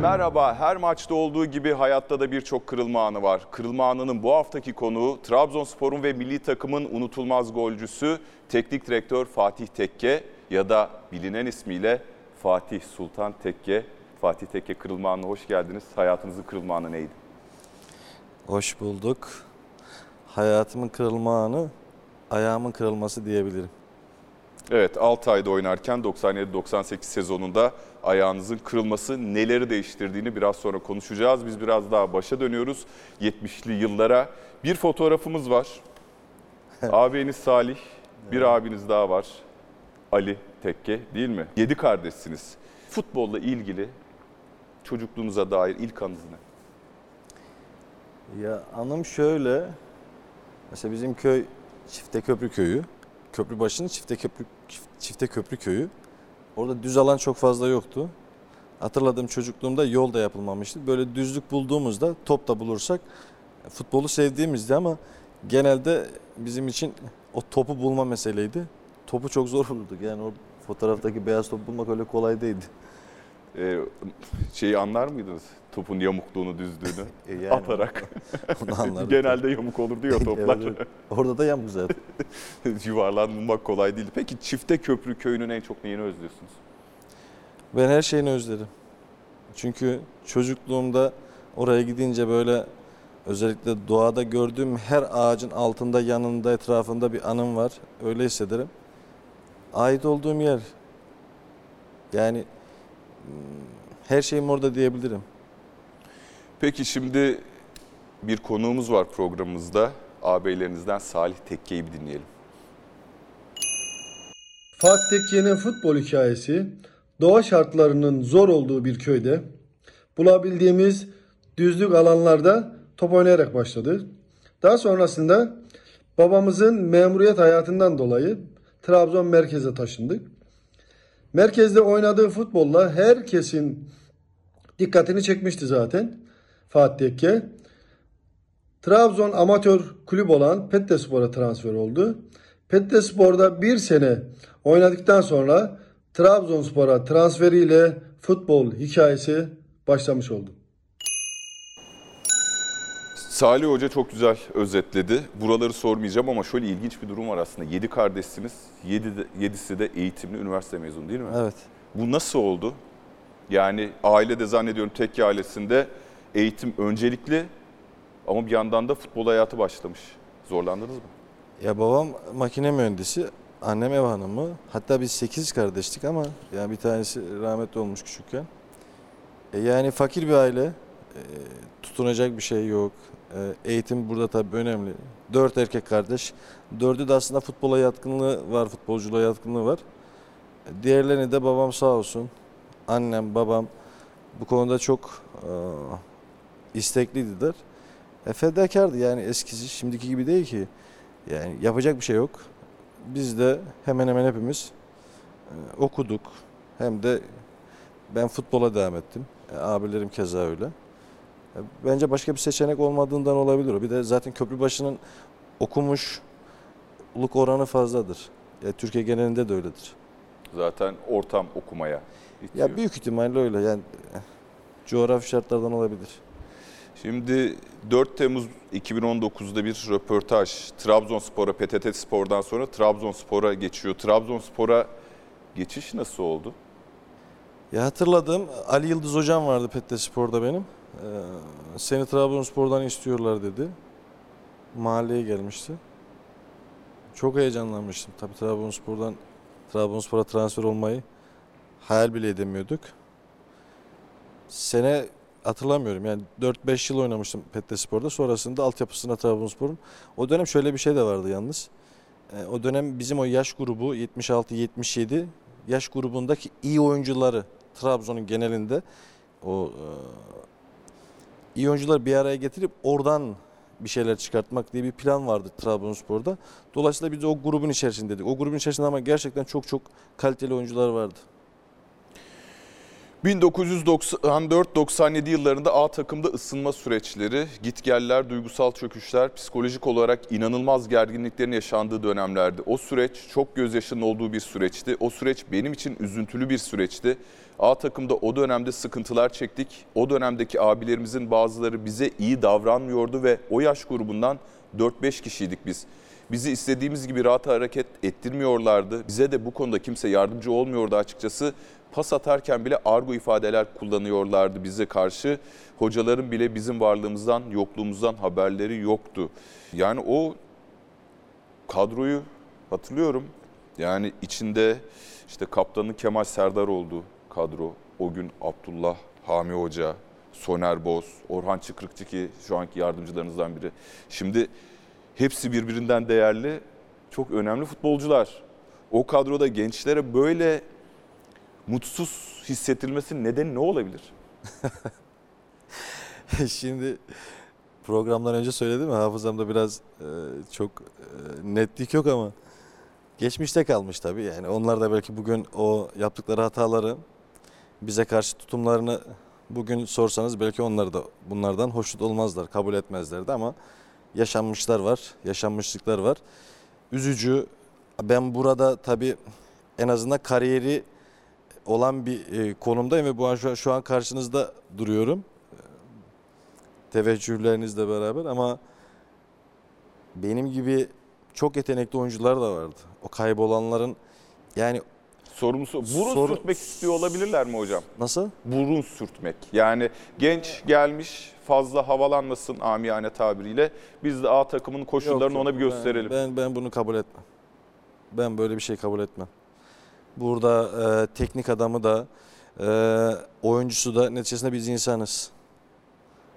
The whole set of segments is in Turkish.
Merhaba, her maçta olduğu gibi hayatta da birçok kırılma anı var. Kırılma anının bu haftaki konuğu Trabzonspor'un ve milli takımın unutulmaz golcüsü teknik direktör Fatih Tekke ya da bilinen ismiyle Fatih Sultan Tekke. Fatih Tekke kırılma anına hoş geldiniz. Hayatınızın kırılma anı neydi? Hoş bulduk. Hayatımın kırılma anı ayağımın kırılması diyebilirim. Evet, Altay'da oynarken 97-98 sezonunda ayağınızın kırılması neleri değiştirdiğini biraz sonra konuşacağız. Biz biraz daha başa dönüyoruz 70'li yıllara. Bir fotoğrafımız var. Ağabeyiniz Salih, bir abiniz daha var. Ali Tekke değil mi? Yedi kardeşsiniz. Futbolla ilgili çocukluğunuza dair ilk anınız ne? Ya anım şöyle. Mesela bizim köy Çifte Köprü köyü. Köprübaşı'nın Çifte Köprü Çifte Köprü köyü. Orada düz alan çok fazla yoktu. Hatırladığım çocukluğumda yol da yapılmamıştı. Böyle düzlük bulduğumuzda top da bulursak futbolu sevdiğimizdi ama genelde bizim için o topu bulma meseleydi. Topu çok zor bulduk. Yani o fotoğraftaki beyaz topu bulmak öyle kolay değildi. Ee, şeyi anlar mıydınız? Topun yamukluğunu, düzlüğünü E yani atarak. Onu anladık. Genelde yamuk olur diyor toplar. Evet, evet. Orada da yamuk zaten. Yuvarlan bulmak kolay değil. Peki Çifte Köprü köyünün en çok neyini özlüyorsunuz? Ben her şeyini özlerim. Çünkü çocukluğumda oraya gidince böyle özellikle doğada gördüğüm her ağacın altında, yanında, etrafında bir anım var. Öyle hissederim. Ait olduğum yer. Yani her şeyim orada diyebilirim. Peki şimdi bir konuğumuz var programımızda. Ağabeylerinizden Salih Tekke'yi bir dinleyelim. Fatih Tekke'nin futbol hikayesi doğa şartlarının zor olduğu bir köyde bulabildiğimiz düzlük alanlarda top oynayarak başladı. Daha sonrasında babamızın memuriyet hayatından dolayı Trabzon merkeze taşındık. Merkezde oynadığı futbolla herkesin dikkatini çekmişti zaten Fatih Tekke. Trabzon amatör kulüp olan Pettespor'a transfer oldu. Pettespor'da bir sene oynadıktan sonra Trabzonspor'a transferiyle futbol hikayesi başlamış oldu. Salih Hoca çok güzel özetledi. Buraları sormayacağım ama şöyle ilginç bir durum var aslında. 7 kardeşsiniz, 7 de, 7'si de eğitimli üniversite mezunu değil mi? Evet. Bu nasıl oldu? Yani ailede zannediyorum tekke ailesinde eğitim öncelikli ama bir yandan da futbol hayatı başlamış. Zorlandınız mı? Ya babam makine mühendisi, annem ev hanımı. Hatta biz 8 kardeştik ama yani bir tanesi rahmetli olmuş küçükken. E yani fakir bir aile. E, tutunacak bir şey yok. E, eğitim burada tabii önemli. Dört erkek kardeş. Dördü de aslında futbola yatkınlığı var, futbolculuğa yatkınlığı var. Diğerlerini de babam sağ olsun. Annem, babam bu konuda çok e, istekliydiler. E, fedakardı yani eskisi şimdiki gibi değil ki. Yani yapacak bir şey yok. Biz de hemen hemen hepimiz e, okuduk. Hem de ben futbola devam ettim. E, abilerim keza öyle. Bence başka bir seçenek olmadığından olabilir. Bir de zaten Köprübaşı'nın okumuşluk oranı fazladır. E, Türkiye genelinde de öyledir. Zaten ortam okumaya itiyor. Ya büyük ihtimalle öyle. Yani e, coğrafi şartlardan olabilir. Şimdi 4 Temmuz 2019'da bir röportaj Trabzonspor'a, PTT Spor'dan sonra Trabzonspor'a geçiyor. Trabzonspor'a geçiş nasıl oldu? Ya hatırladım Ali Yıldız hocam vardı Pette Spor'da benim. Ee, seni Trabzonspor'dan istiyorlar dedi. Mahalleye gelmişti. Çok heyecanlanmıştım. Tabii Trabzonspor'dan Trabzonspor'a transfer olmayı hayal bile edemiyorduk. Sene hatırlamıyorum. Yani 4-5 yıl oynamıştım Pette Spor'da. Sonrasında altyapısına Trabzonspor'un. O dönem şöyle bir şey de vardı yalnız. Ee, o dönem bizim o yaş grubu 76-77 yaş grubundaki iyi oyuncuları Trabzon'un genelinde o e, iyi oyuncuları bir araya getirip oradan bir şeyler çıkartmak diye bir plan vardı Trabzonspor'da. Dolayısıyla biz de o grubun içerisindeydik. O grubun içerisinde ama gerçekten çok çok kaliteli oyuncular vardı. 1994-97 yıllarında A takımda ısınma süreçleri, gitgeller, duygusal çöküşler, psikolojik olarak inanılmaz gerginliklerin yaşandığı dönemlerdi. O süreç çok gözyaşının olduğu bir süreçti. O süreç benim için üzüntülü bir süreçti. A takımda o dönemde sıkıntılar çektik. O dönemdeki abilerimizin bazıları bize iyi davranmıyordu ve o yaş grubundan 4-5 kişiydik biz. Bizi istediğimiz gibi rahat hareket ettirmiyorlardı. Bize de bu konuda kimse yardımcı olmuyordu açıkçası. Pas atarken bile argo ifadeler kullanıyorlardı bize karşı. Hocaların bile bizim varlığımızdan, yokluğumuzdan haberleri yoktu. Yani o kadroyu hatırlıyorum. Yani içinde işte kaptanı Kemal Serdar oldu kadro. O gün Abdullah Hami Hoca, Soner Boz, Orhan Çıkrıkçı ki şu anki yardımcılarınızdan biri. Şimdi hepsi birbirinden değerli, çok önemli futbolcular. O kadroda gençlere böyle mutsuz hissettirmesinin nedeni ne olabilir? Şimdi programdan önce söyledim mi hafızamda biraz e, çok e, netlik yok ama geçmişte kalmış tabii. Yani onlar da belki bugün o yaptıkları hataları bize karşı tutumlarını bugün sorsanız belki onlar da bunlardan hoşnut olmazlar, kabul etmezlerdi ama yaşanmışlar var, yaşanmışlıklar var. Üzücü. Ben burada tabii en azından kariyeri olan bir e, konumdayım ve bu an şu, an- şu an karşınızda duruyorum. Teveccühlerinizle beraber ama benim gibi çok yetenekli oyuncular da vardı. O kaybolanların yani Sorumlusu burun Soru- sürtmek istiyor olabilirler mi hocam? nasıl? Burun sürtmek. Yani genç gelmiş fazla havalanmasın amiyane tabiriyle. Biz de A takımının koşullarını Yok, ona bir gösterelim. Ben, ben, ben bunu kabul etmem. Ben böyle bir şey kabul etmem. Burada e, teknik adamı da e, oyuncusu da neticesinde biz insanız.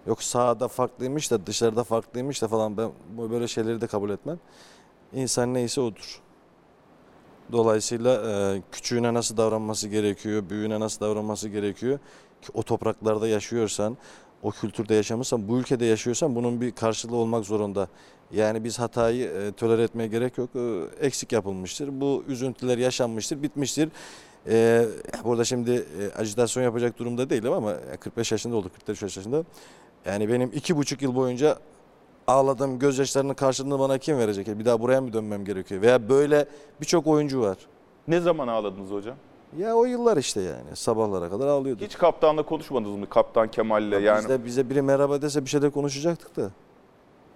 Yok sahada farklıymış da dışarıda farklıymış da falan ben bu- böyle şeyleri de kabul etmem. İnsan neyse odur. Dolayısıyla e, küçüğüne nasıl davranması gerekiyor, büyüğüne nasıl davranması gerekiyor ki o topraklarda yaşıyorsan, o kültürde yaşamışsan, bu ülkede yaşıyorsan bunun bir karşılığı olmak zorunda. Yani biz hatayı e, tolere etmeye gerek yok. E, eksik yapılmıştır. Bu üzüntüler yaşanmıştır, bitmiştir. E, burada şimdi e, ajitasyon yapacak durumda değilim ama e, 45 yaşında olduk, 43 yaşında. Yani benim iki buçuk yıl boyunca ağladığım gözyaşlarının karşılığını bana kim verecek? Bir daha buraya mı dönmem gerekiyor? Veya böyle birçok oyuncu var. Ne zaman ağladınız hocam? Ya o yıllar işte yani sabahlara kadar ağlıyorduk. Hiç kaptanla konuşmadınız mı? Kaptan Kemal'le yani. Biz de bize biri merhaba dese bir şeyler konuşacaktık da.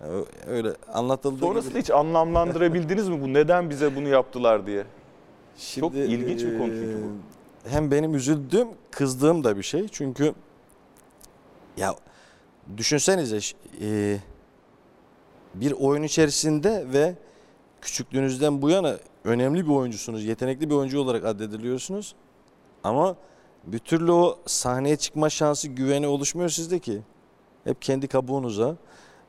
Ya ö- öyle anlatıldığı Sonrasında gibi. hiç anlamlandırabildiniz mi bu? Neden bize bunu yaptılar diye? Şimdi, çok ilginç bir konu çünkü eee, Hem benim üzüldüğüm, kızdığım da bir şey. Çünkü ya düşünsenize eee, bir oyun içerisinde ve küçüklüğünüzden bu yana önemli bir oyuncusunuz, yetenekli bir oyuncu olarak addediliyorsunuz. Ama bir türlü o sahneye çıkma şansı, güveni oluşmuyor sizde ki. Hep kendi kabuğunuza.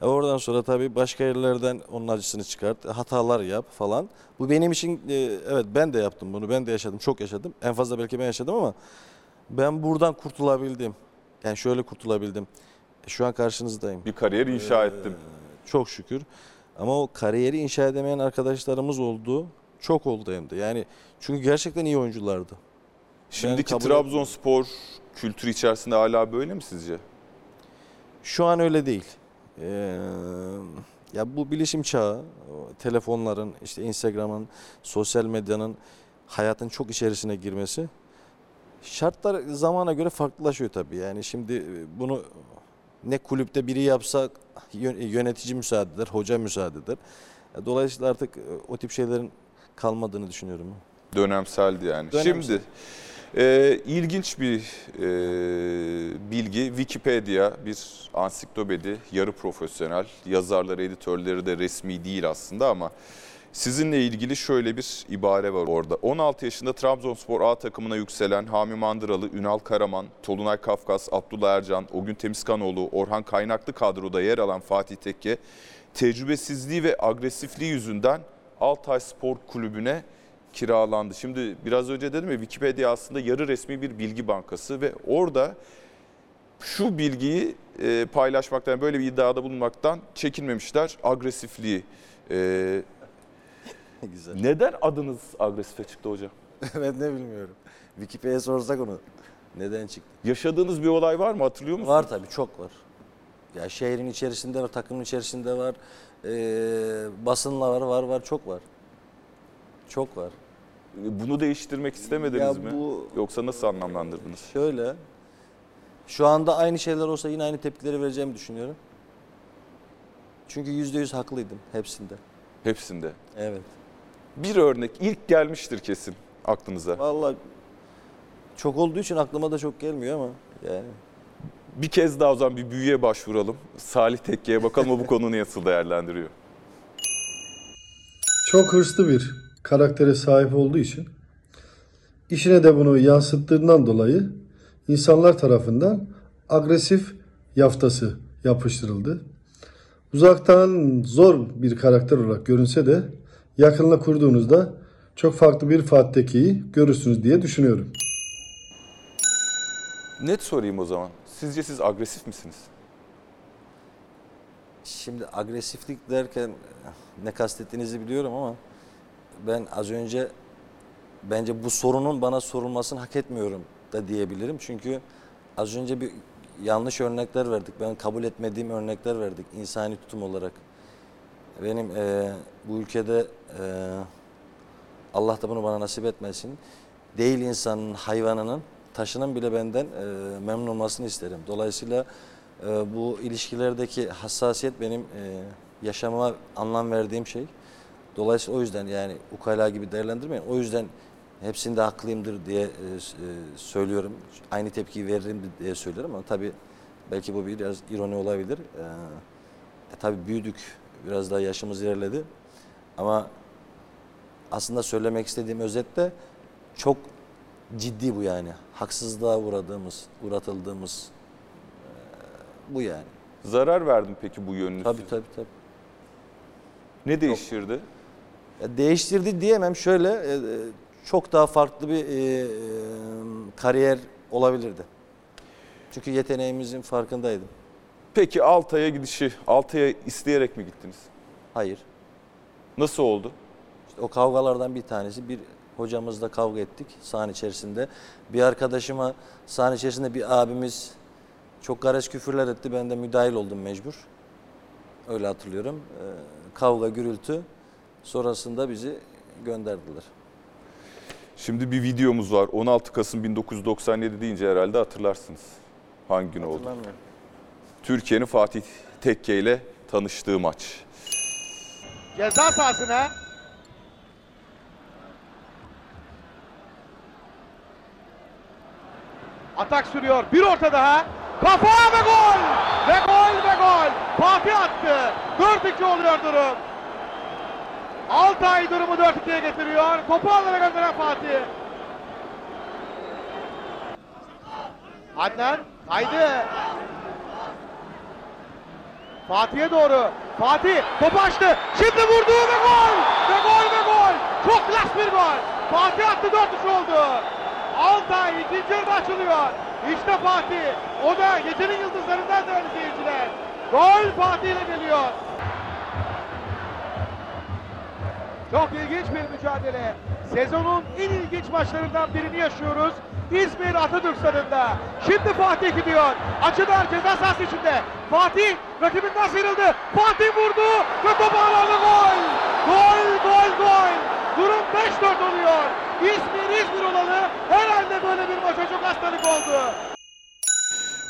E oradan sonra tabii başka yerlerden onun acısını çıkart, hatalar yap falan. Bu benim için e, evet ben de yaptım bunu, ben de yaşadım, çok yaşadım. En fazla belki ben yaşadım ama ben buradan kurtulabildim. Yani şöyle kurtulabildim. E, Şu an karşınızdayım. Bir kariyer inşa ettim. Çok şükür. Ama o kariyeri inşa edemeyen arkadaşlarımız oldu. Çok oldu hem de. Yani çünkü gerçekten iyi oyunculardı. Şimdiki kabul Trabzonspor kültürü içerisinde hala böyle mi sizce? Şu an öyle değil. Ee, ya bu bilişim çağı, telefonların, işte Instagram'ın, sosyal medyanın hayatın çok içerisine girmesi şartlar zamana göre farklılaşıyor tabii. Yani şimdi bunu ne kulüpte biri yapsa yönetici müsaade eder, hoca müsaade eder. Dolayısıyla artık e, o tip şeylerin kalmadığını düşünüyorum. Dönemseldi yani. Dönemsel. Şimdi e, ilginç bir e, bilgi. Wikipedia bir ansiklopedi, yarı profesyonel. Yazarları, editörleri de resmi değil aslında ama sizinle ilgili şöyle bir ibare var orada. 16 yaşında Trabzonspor A takımına yükselen Hami Mandıralı, Ünal Karaman, Tolunay Kafkas, Abdullah Ercan, o gün Temizkanoğlu, Orhan Kaynaklı kadroda yer alan Fatih Tekke tecrübesizliği ve agresifliği yüzünden Altay Spor Kulübü'ne kiralandı. Şimdi biraz önce dedim ya Wikipedia aslında yarı resmi bir bilgi bankası ve orada şu bilgiyi e, paylaşmaktan, böyle bir iddiada bulunmaktan çekinmemişler. Agresifliği. Güzel. neden adınız agresife çıktı hocam? ben de bilmiyorum. Wikipedia'ya sorsak onu. Neden çıktı? Yaşadığınız bir olay var mı hatırlıyor musunuz? Var tabii çok var. Ya şehrin içerisinde var, takımın içerisinde var. Ee, basınla var, var var çok var. Çok var. Bunu değiştirmek istemediniz Ya mi? bu- Yoksa nasıl anlamlandırdınız? Şöyle. Şu anda aynı şeyler olsa yine aynı tepkileri vereceğimi düşünüyorum. Çünkü yüzde yüz haklıydım hepsinde. Hepsinde. Evet. Bir örnek ilk gelmiştir kesin aklınıza. Vallahi çok olduğu için aklıma da çok gelmiyor ama yani. Bir kez daha o zaman bir büyüye başvuralım. Salih Tekke'ye bakalım o bu konuyu nasıl değerlendiriyor. Çok hırslı bir karaktere sahip olduğu için işine de bunu yansıttığından dolayı insanlar tarafından agresif yaftası yapıştırıldı. Uzaktan zor bir karakter olarak görünse de yakınla kurduğunuzda çok farklı bir Fatih Tekke'yi görürsünüz diye düşünüyorum. Net sorayım o zaman. Sizce siz agresif misiniz? Şimdi agresiflik derken ne kastettiğinizi biliyorum ama ben az önce bence bu sorunun bana sorulmasını hak etmiyorum da diyebilirim. Çünkü az önce bir yanlış örnekler verdik. Ben kabul etmediğim örnekler verdik insani tutum olarak. Benim eee, bu ülkede eee, Allah da bunu bana nasip etmesin. Değil insanın, hayvanının, taşının bile benden eee, memnun olmasını isterim. Dolayısıyla eee, bu ilişkilerdeki hassasiyet benim eee, yaşamama anlam verdiğim şey. Dolayısıyla o yüzden yani ukala gibi değerlendirmeyin. O yüzden hepsinde haklıyımdır diye e, e, söylüyorum. Aynı tepkiyi veririm diye söylüyorum ama tabii belki bu biraz ironi olabilir. Ee, e, tabii büyüdük, biraz daha yaşımız ilerledi. Ama aslında söylemek istediğim özette çok ciddi bu yani. Haksızlığa uğradığımız, uğratıldığımız e, bu yani. Zarar verdim peki bu yönünüz? Tabii tabii tabii. Ne değiştirdi? Ya değiştirdi diyemem. Şöyle e, e, çok daha farklı bir e, e, kariyer olabilirdi. Çünkü yeteneğimizin farkındaydım. Peki Altay'a gidişi, Altay'a isteyerek mi gittiniz? Hayır. Nasıl oldu? İşte o kavgalardan bir tanesi. Bir hocamızla kavga ettik sahan içerisinde. Bir arkadaşıma sahan içerisinde bir abimiz çok gares küfürler etti. Ben de müdahil oldum mecbur. Öyle hatırlıyorum. E, kavga, gürültü. Sonrasında bizi gönderdiler. Şimdi bir videomuz var. 16 Kasım 1997 deyince herhalde hatırlarsınız. Hangi gün oldu? Hatırlamıyorum. Türkiye'nin Fatih Tekke ile tanıştığı maç. Ceza sahasına. Atak sürüyor. Bir orta daha. Kafa ve gol! Ve gol ve gol! Fatih attı. 4-2 oluyor durum. Altay durumu 4-2'ye getiriyor. Topu alana gönderen Fatih. Adnan kaydı. Fatih'e doğru. Fatih topu açtı. Şimdi vurdu ve gol! Ve gol ve gol! Çok klas bir gol. Fatih attı 4-3 oldu. Altay ikinci yarıda açılıyor. İşte Fatih. O da gecenin yıldızlarından değerli seyirciler. Gol Fatih ile geliyor. Çok ilginç bir mücadele. Sezonun en ilginç maçlarından birini yaşıyoruz. İzmir Atatürk Stadı'nda. Şimdi Fatih gidiyor. Açıdan ceza sahası içinde. Fatih rakibinden sıyrıldı. Fatih vurdu ve top ağlarla gol. Gol, gol, gol. Durum 5-4 oluyor. İzmir, İzmir olalı. Herhalde böyle bir maça çok hastalık oldu.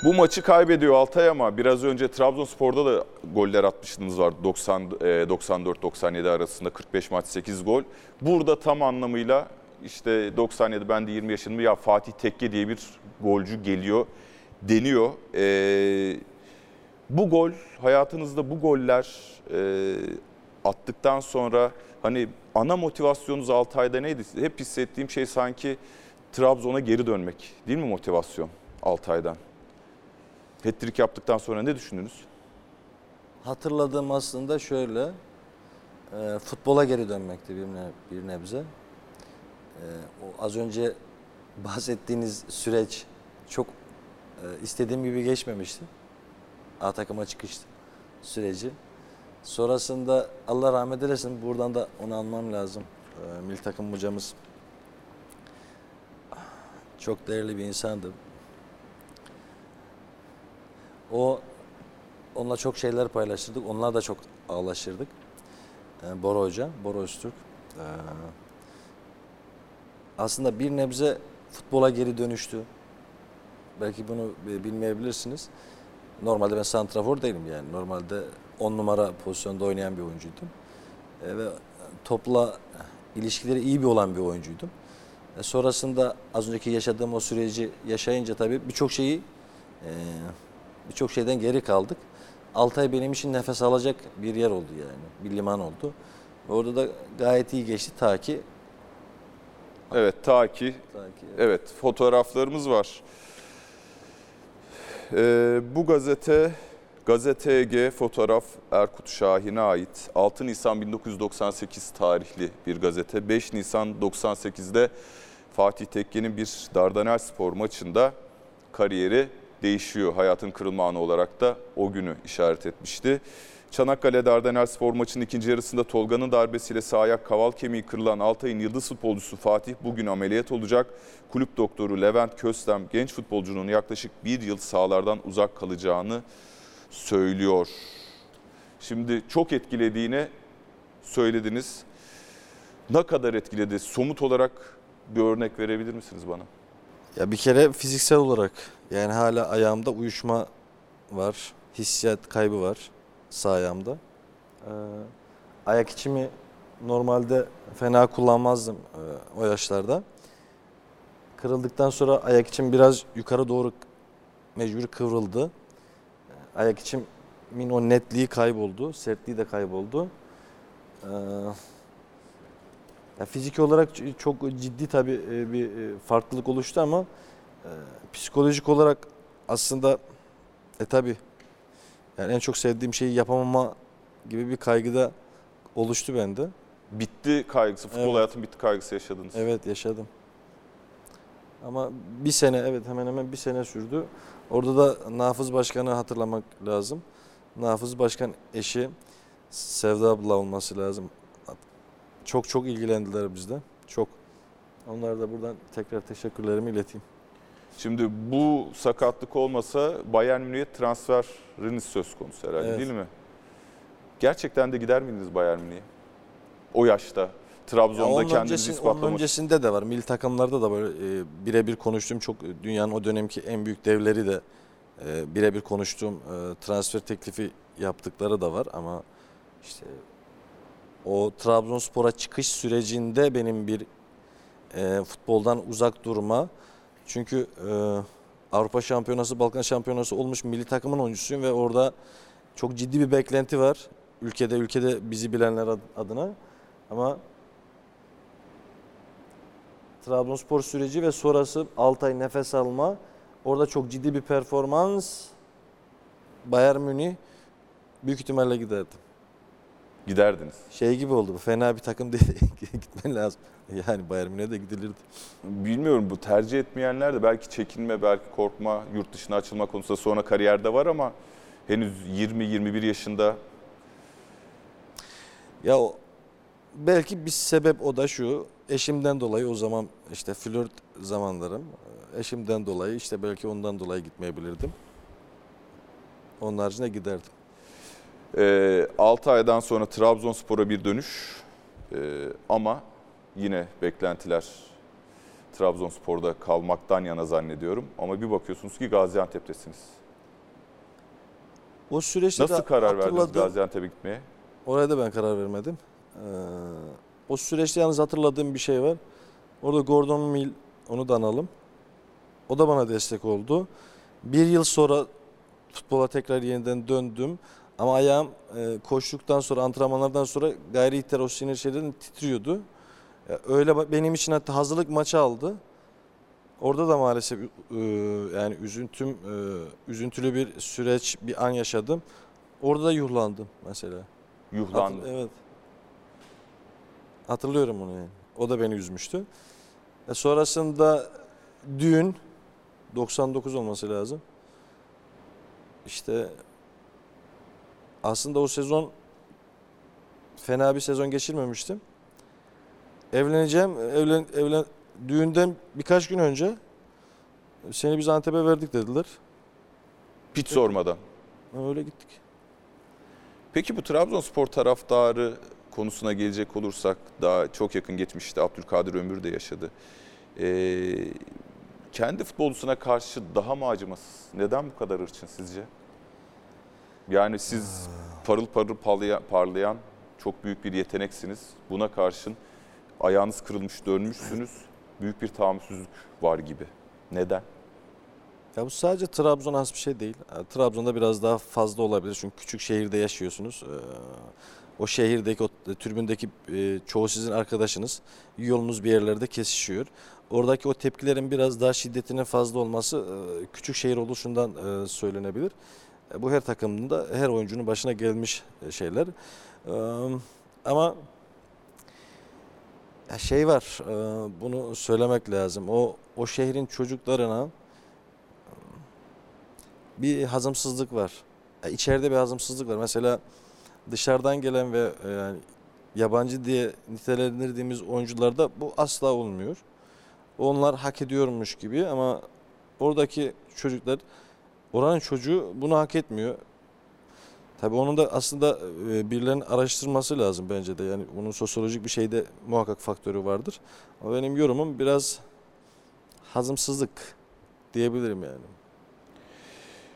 Bu maçı kaybediyor Altay ama biraz önce Trabzonspor'da da goller atmışlığınız var. 90 e, 94-97 arasında 45 maç 8 gol. Burada tam anlamıyla işte 97 ben de 20 yaşındayım ya Fatih Tekke diye bir golcü geliyor deniyor. Ee, bu gol hayatınızda bu goller e, attıktan sonra hani ana motivasyonunuz Altay'da neydi? Hep hissettiğim şey sanki Trabzon'a geri dönmek değil mi motivasyon Altay'dan? Hat-trick yaptıktan sonra ne düşündünüz? Hatırladığım aslında şöyle, e, futbola geri dönmekti bir, ne- bir nebze. E, o az önce bahsettiğiniz süreç çok e, istediğim gibi geçmemişti. A takıma çıkış süreci. Sonrasında Allah rahmet eylesin buradan da onu anmam lazım. E, milli takım hocamız çok değerli bir insandı. O onunla çok şeyler paylaşırdık. Onunla da çok ağlaşırdık. Ee, Bora Hoca, Bora Öztürk. Ee, aslında bir nebze futbola geri dönüştü. Belki bunu bilmeyebilirsiniz. Normalde ben santrafor değilim yani. Normalde 10 numara pozisyonda oynayan bir oyuncuydum. E, ve topla ilişkileri iyi bir olan bir oyuncuydum. E, sonrasında az önceki yaşadığım o süreci yaşayınca tabii birçok şeyi e, birçok şeyden geri kaldık. Altay benim için nefes alacak bir yer oldu yani. Bir liman oldu. Orada da gayet iyi geçti ta ki Evet ta ki ta ki Evet, fotoğraflarımız var. Ee, bu gazete, Gazete Ege fotoğraf Erkut Şahin'e ait. 6 Nisan 1998 tarihli bir gazete. 5 Nisan 98'de Fatih Tekke'nin bir Dardanel Spor maçında kariyeri değişiyor. Hayatın kırılma anı olarak da o günü işaret etmişti. Çanakkale Dardanel Spor maçının ikinci yarısında Tolga'nın darbesiyle sağ ayak kaval kemiği kırılan Altay'ın yıldız futbolcusu Fatih bugün ameliyat olacak. Kulüp doktoru Levent Köstem genç futbolcunun yaklaşık bir yıl sahalardan uzak kalacağını söylüyor. Şimdi çok etkilediğini söylediniz. Ne kadar etkiledi? Somut olarak bir örnek verebilir misiniz bana? Ya bir kere fiziksel olarak yani hala ayağımda uyuşma var. Hissiyat kaybı var sağ ayağımda. Ee, ayak içimi normalde fena kullanmazdım e, o yaşlarda. Kırıldıktan sonra ayak içim biraz yukarı doğru mecbur kıvrıldı. Ayak içimin o netliği kayboldu, sertliği de kayboldu. Ee, ya fiziki olarak çok ciddi tabii e, bir e, farklılık oluştu ama psikolojik olarak aslında e tabii yani en çok sevdiğim şeyi yapamama gibi bir kaygı da oluştu bende. Bitti kaygısı, futbol Evet. hayatın bitti kaygısı yaşadınız. Evet yaşadım. Ama bir sene evet hemen hemen bir sene sürdü. Orada da Nafız Başkan'ı hatırlamak lazım. Nafız Başkan eşi Sevda abla olması lazım. Çok çok ilgilendiler bizde. Çok. Onlara da buradan tekrar teşekkürlerimi ileteyim. Şimdi bu sakatlık olmasa Bayern Münih'e transferiniz söz konusu herhalde Evet. değil mi? Gerçekten de gider miydiniz Bayern Münih'e? O yaşta. Ya Trabzon'da onun, kendinizi öncesi- onun ispatlamak öncesinde de var. Milli takımlarda da böyle e, birebir konuştuğum çok e, dünyanın o dönemki en büyük devleri de e, birebir konuştuğum e, transfer teklifi yaptıkları da var ama işte o Trabzonspor'a çıkış sürecinde benim bir e, futboldan uzak durma çünkü e, Avrupa Şampiyonası, Balkan Şampiyonası olmuş milli takımın oyuncusuyum ve orada çok ciddi bir beklenti var ülkede ülkede bizi bilenler ad- adına ama Trabzonspor süreci ve sonrası 6 ay nefes alma. Orada çok ciddi bir performans. Bayern Münih büyük ihtimalle giderdim. giderdiniz. Şey gibi oldu bu fena bir takım değil. Gitmen lazım. Yani Bayern Münih'e de gidilirdi. Bilmiyorum bu tercih etmeyenler de belki çekinme, belki korkma, yurt dışına açılma konusunda sonra kariyerde var ama henüz 20-21 yaşında Ya o, belki bir sebep o da şu. Eşimden dolayı o zaman işte flört zamanlarım. Eşimden dolayı işte belki ondan dolayı gitmeyebilirdim. Onun haricinde giderdim. Ee, 6 aydan sonra Trabzonspor'a bir dönüş Ee, ama yine beklentiler Trabzonspor'da kalmaktan yana zannediyorum. Ama bir bakıyorsunuz ki Gaziantep'tesiniz. O süreçte Nasıl karar verdiniz Gaziantep'e gitmeye? Oraya da ben karar vermedim. Ee, o süreçte yalnız hatırladığım bir şey var. Orada Gordon Mill, onu da analım. O da bana destek oldu. Bir yıl sonra futbola tekrar yeniden döndüm. Ama ayağım e, koştuktan sonra, antrenmanlardan sonra gayri ihtiyar o sinir şeylerin titriyordu. Ya öyle benim için hatta hazırlık maçı aldı. Orada da maalesef e, yani üzüntüm, e, üzüntülü bir süreç, bir an yaşadım. Orada da yuhlandım mesela. Yuhlandı. Hatır- evet. Hatırlıyorum onu yani. O da beni üzmüştü. E sonrasında düğün 99 olması lazım. İşte aslında o sezon fena bir sezon geçirmemiştim. Evleneceğim. Evlen, evlen düğünden birkaç gün önce seni biz Antep'e verdik dediler. Hiç sormadan. Öyle gittik. Peki bu Trabzonspor taraftarı konusuna gelecek olursak daha çok yakın geçmişte Abdülkadir Ömür de yaşadı. Ee, kendi futbolcusuna karşı daha mı acımasız? Neden bu kadar hırçın sizce? Yani siz parıl parıl parlayan, parlayan çok büyük bir yeteneksiniz. Buna karşın ayağınız kırılmış dönmüşsünüz. Büyük bir tahammülsüzlük var gibi. Neden? Ya bu sadece Trabzon'a has bir şey değil. E, Trabzon'da biraz daha fazla olabilir çünkü küçük şehirde yaşıyorsunuz. Ee, O şehirdeki, o tribündeki e, çoğu sizin arkadaşınız. Yolunuz bir yerlerde kesişiyor. Oradaki o tepkilerin biraz daha şiddetinin fazla olması e, küçük şehir oluşundan e, söylenebilir. Bu her takımda, her oyuncunun başına gelmiş şeyler. Ee, Ama şey var, e, bunu söylemek lazım. O o şehrin çocuklarına bir hazımsızlık var. Ya İçeride bir hazımsızlık var. Mesela dışarıdan gelen ve e, yani yabancı diye nitelendirdiğimiz oyuncularda bu asla olmuyor. Onlar hak ediyormuş gibi ama oradaki çocuklar oranın çocuğu bunu hak etmiyor. Tabii onun da aslında e, birilerinin araştırması lazım bence de. Yani bunun sosyolojik bir şeyde muhakkak faktörü vardır. Ama benim yorumum biraz hazımsızlık diyebilirim yani.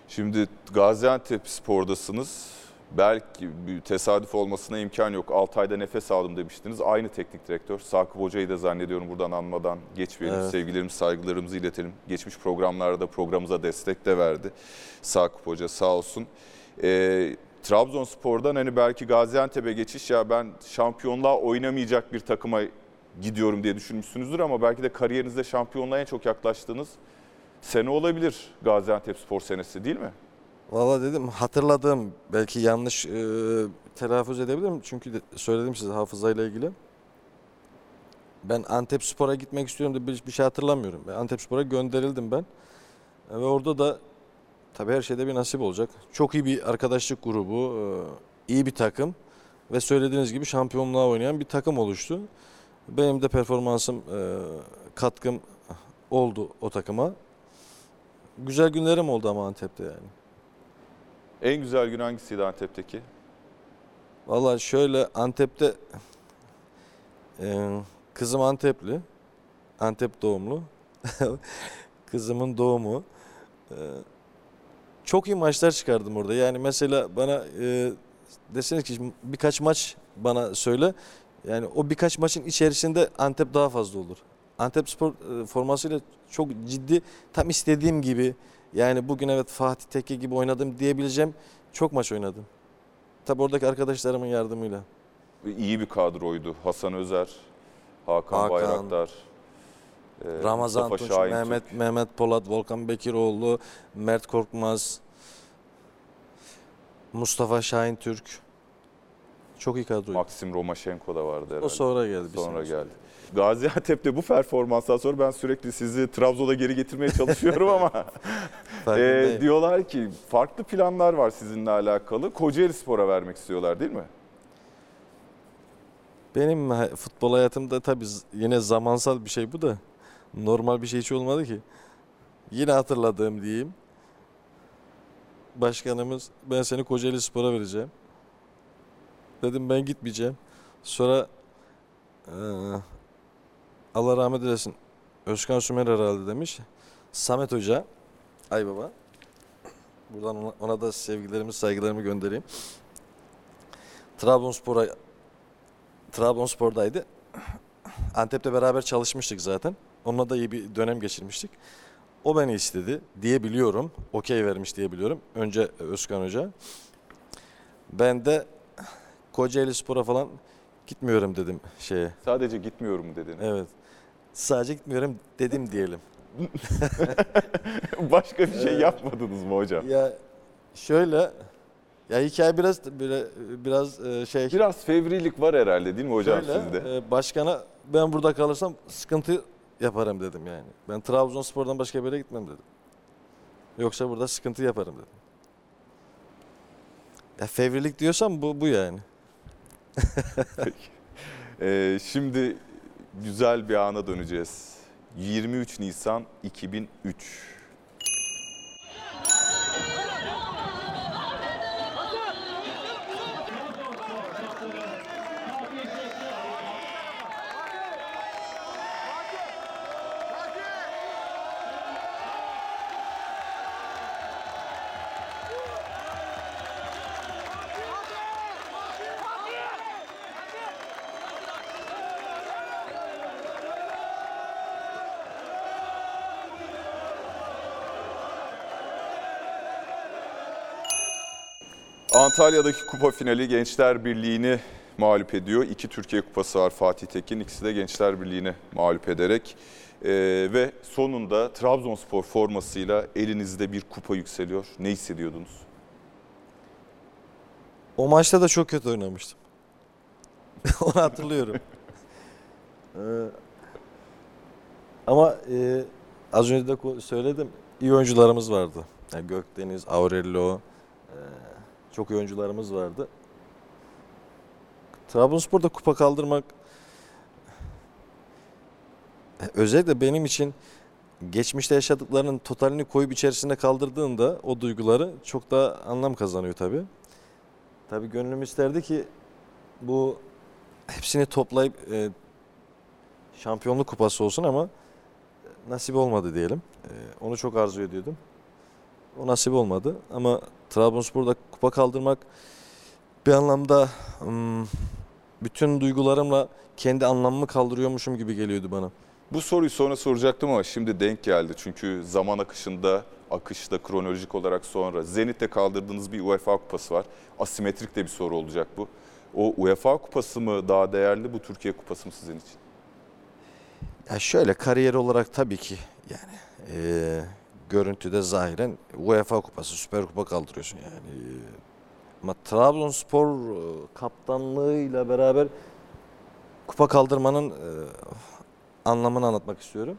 Şimdi Gaziantep Spor'dasınız. Belki bir tesadüf olmasına imkan yok. 6 ayda nefes aldım demiştiniz. Aynı teknik direktör. Sakıp Hoca'yı da zannediyorum buradan anmadan geçmeyelim. Evet. Sevgilerimizi, saygılarımızı iletelim. Geçmiş programlarda programımıza destek de verdi. Sakıp Hoca sağ olsun. Ee, Trabzonspor'dan hani belki Gaziantep'e geçiş ya ben şampiyonluğa oynamayacak bir takıma gidiyorum diye düşünmüşsünüzdür ama belki de kariyerinizde şampiyonluğa en çok yaklaştığınız sene olabilir Gaziantep Spor senesi değil mi? Valla dedim hatırladığım belki yanlış e, telaffuz edebilirim çünkü de söyledim size hafızayla ilgili. Ben Antep Spor'a gitmek istiyorum da bir, bir şey hatırlamıyorum. Ben Antep Spor'a gönderildim ben. E, ve orada da tabii her şeyde bir nasip olacak. Çok iyi bir arkadaşlık grubu, e, iyi bir takım ve söylediğiniz gibi şampiyonluğa oynayan bir takım oluştu. Benim de performansım, e, katkım oldu o takıma. Güzel günlerim oldu ama Antep'te yani. En güzel gün hangisiydi Antep'teki? Vallahi şöyle Antep'te e, kızım Antepli. Antep doğumlu. Kızımın doğumu. Çok iyi maçlar çıkardım orada. Yani mesela bana e, deseniz ki birkaç maç bana söyle. Yani o birkaç maçın içerisinde Antep daha fazla olur. Antep Spor e, formasıyla çok ciddi tam istediğim gibi yani bugün evet Fatih Tekke gibi oynadım diyebileceğim çok maç oynadım. Tabi oradaki arkadaşlarımın yardımıyla. İyi bir kadroydu. Hasan Özer, Hakan, Hakan, Bayraktar, Ramazan Mustafa Tunç, Şahintürk. Mehmet Mehmet Polat, Volkan Bekiroğlu, Mert Korkmaz, Mustafa Şahin Türk. Çok iyi kadroydu. Maxim Romaşenko da vardı herhalde. O sonra geldi. Sonra geldi. Gaziantep'te bu performanstan sonra ben sürekli sizi Trabzon'a geri getirmeye çalışıyorum ama e, diyorlar ki farklı planlar var sizinle alakalı. Kocaeli Spor'a vermek istiyorlar değil mi? Benim futbol hayatımda tabii yine zamansal bir şey bu da. Normal bir şey hiç olmadı ki. Yine hatırladığım diyeyim. Başkanımız ben seni Kocaeli Spor'a vereceğim. Dedim ben gitmeyeceğim. Sonra eee, Allah rahmet eylesin Özkan Sümer herhalde demiş. Samet Hoca, ay baba. Buradan ona, ona da sevgilerimi, saygılarımı göndereyim. Trabzonspor'a Trabzonspor'daydı. Antep'te beraber çalışmıştık zaten. Onunla da iyi bir dönem geçirmiştik. O beni istedi diye biliyorum. Okey vermiş diye biliyorum. Önce Özkan Hoca. Ben de Kocaeli Spor'a falan gitmiyorum dedim şeye. Sadece gitmiyorum dedin. Evet. Sadece gitmiyorum dedim diyelim. Başka bir şey yapmadınız mı hocam? Ya şöyle ya hikaye biraz böyle biraz e, şey Biraz fevrilik var herhalde değil mi hocam Şöyle, sizde? e, başkana ben burada kalırsam sıkıntı yaparım dedim yani. Ben Trabzonspor'dan başka bir yere gitmem dedim. Yoksa burada sıkıntı yaparım dedim. Ya fevrilik diyorsam bu bu yani. Ee, şimdi güzel bir ana döneceğiz. 23 Nisan 2003. Antalya'daki kupa finali Gençler Birliği'ni mağlup ediyor. İki Türkiye Kupası var Fatih Tekin. İkisi de Gençler Birliği'ni mağlup ederek. Ee, ve sonunda Trabzonspor formasıyla elinizde bir kupa yükseliyor. Ne hissediyordunuz? O maçta da çok kötü oynamıştım. Onu hatırlıyorum. Ee, ama e, az önce de söyledim. iyi oyuncularımız vardı. Yani Gökdeniz, Aurelio, e, çok iyi oyuncularımız vardı. Trabzonspor'da kupa kaldırmak özellikle benim için geçmişte yaşadıklarının totalini koyup içerisine kaldırdığında o duyguları çok daha anlam kazanıyor tabii. Tabii gönlüm isterdi ki bu hepsini toplayıp e, şampiyonluk kupası olsun ama nasip olmadı diyelim. E, onu çok arzu ediyordum. O nasip olmadı ama Trabzonspor'da kupa kaldırmak bir anlamda bütün duygularımla kendi anlamımı kaldırıyormuşum gibi geliyordu bana. Bu soruyu sonra soracaktım ama şimdi denk geldi. Çünkü zaman akışında, akışta kronolojik olarak sonra Zenit'te kaldırdığınız bir UEFA kupası var. Asimetrik de bir soru olacak bu. O UEFA kupası mı daha değerli, bu Türkiye kupası mı sizin için? Ya şöyle kariyer olarak tabii ki yani e, görüntüde zahiren UEFA kupası, Süper Kupa kaldırıyorsun yani. Ama Trabzonspor e, kaptanlığıyla beraber kupa kaldırmanın e, anlamını anlatmak istiyorum.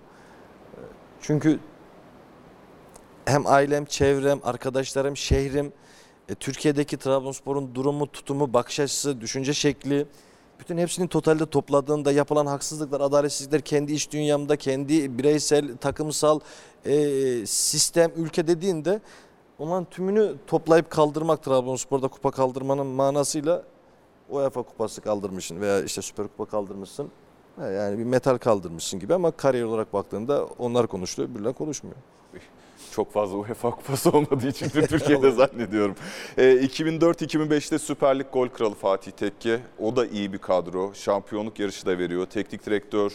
E, Çünkü hem ailem, çevrem, arkadaşlarım, şehrim, Türkiye'deki Trabzonspor'un durumu, tutumu, bakış açısı, düşünce şekli, bütün hepsinin totalde topladığında yapılan haksızlıklar, adaletsizlikler kendi iş dünyamda, kendi bireysel, takımsal e, sistem, ülke dediğinde onların tümünü toplayıp kaldırmak Trabzonspor'da kupa kaldırmanın manasıyla UEFA kupası kaldırmışsın veya işte Süper Kupa kaldırmışsın. Yani bir metal kaldırmışsın gibi ama kariyer olarak baktığında onlar konuşuyor, öbürler konuşmuyor. Çok fazla UEFA kupası olmadığı için de Türkiye'de zannediyorum. Ee, 2004-2005'te Süper Lig gol kralı Fatih Tekke. O da iyi bir kadro. Şampiyonluk yarışı da veriyor. Teknik direktör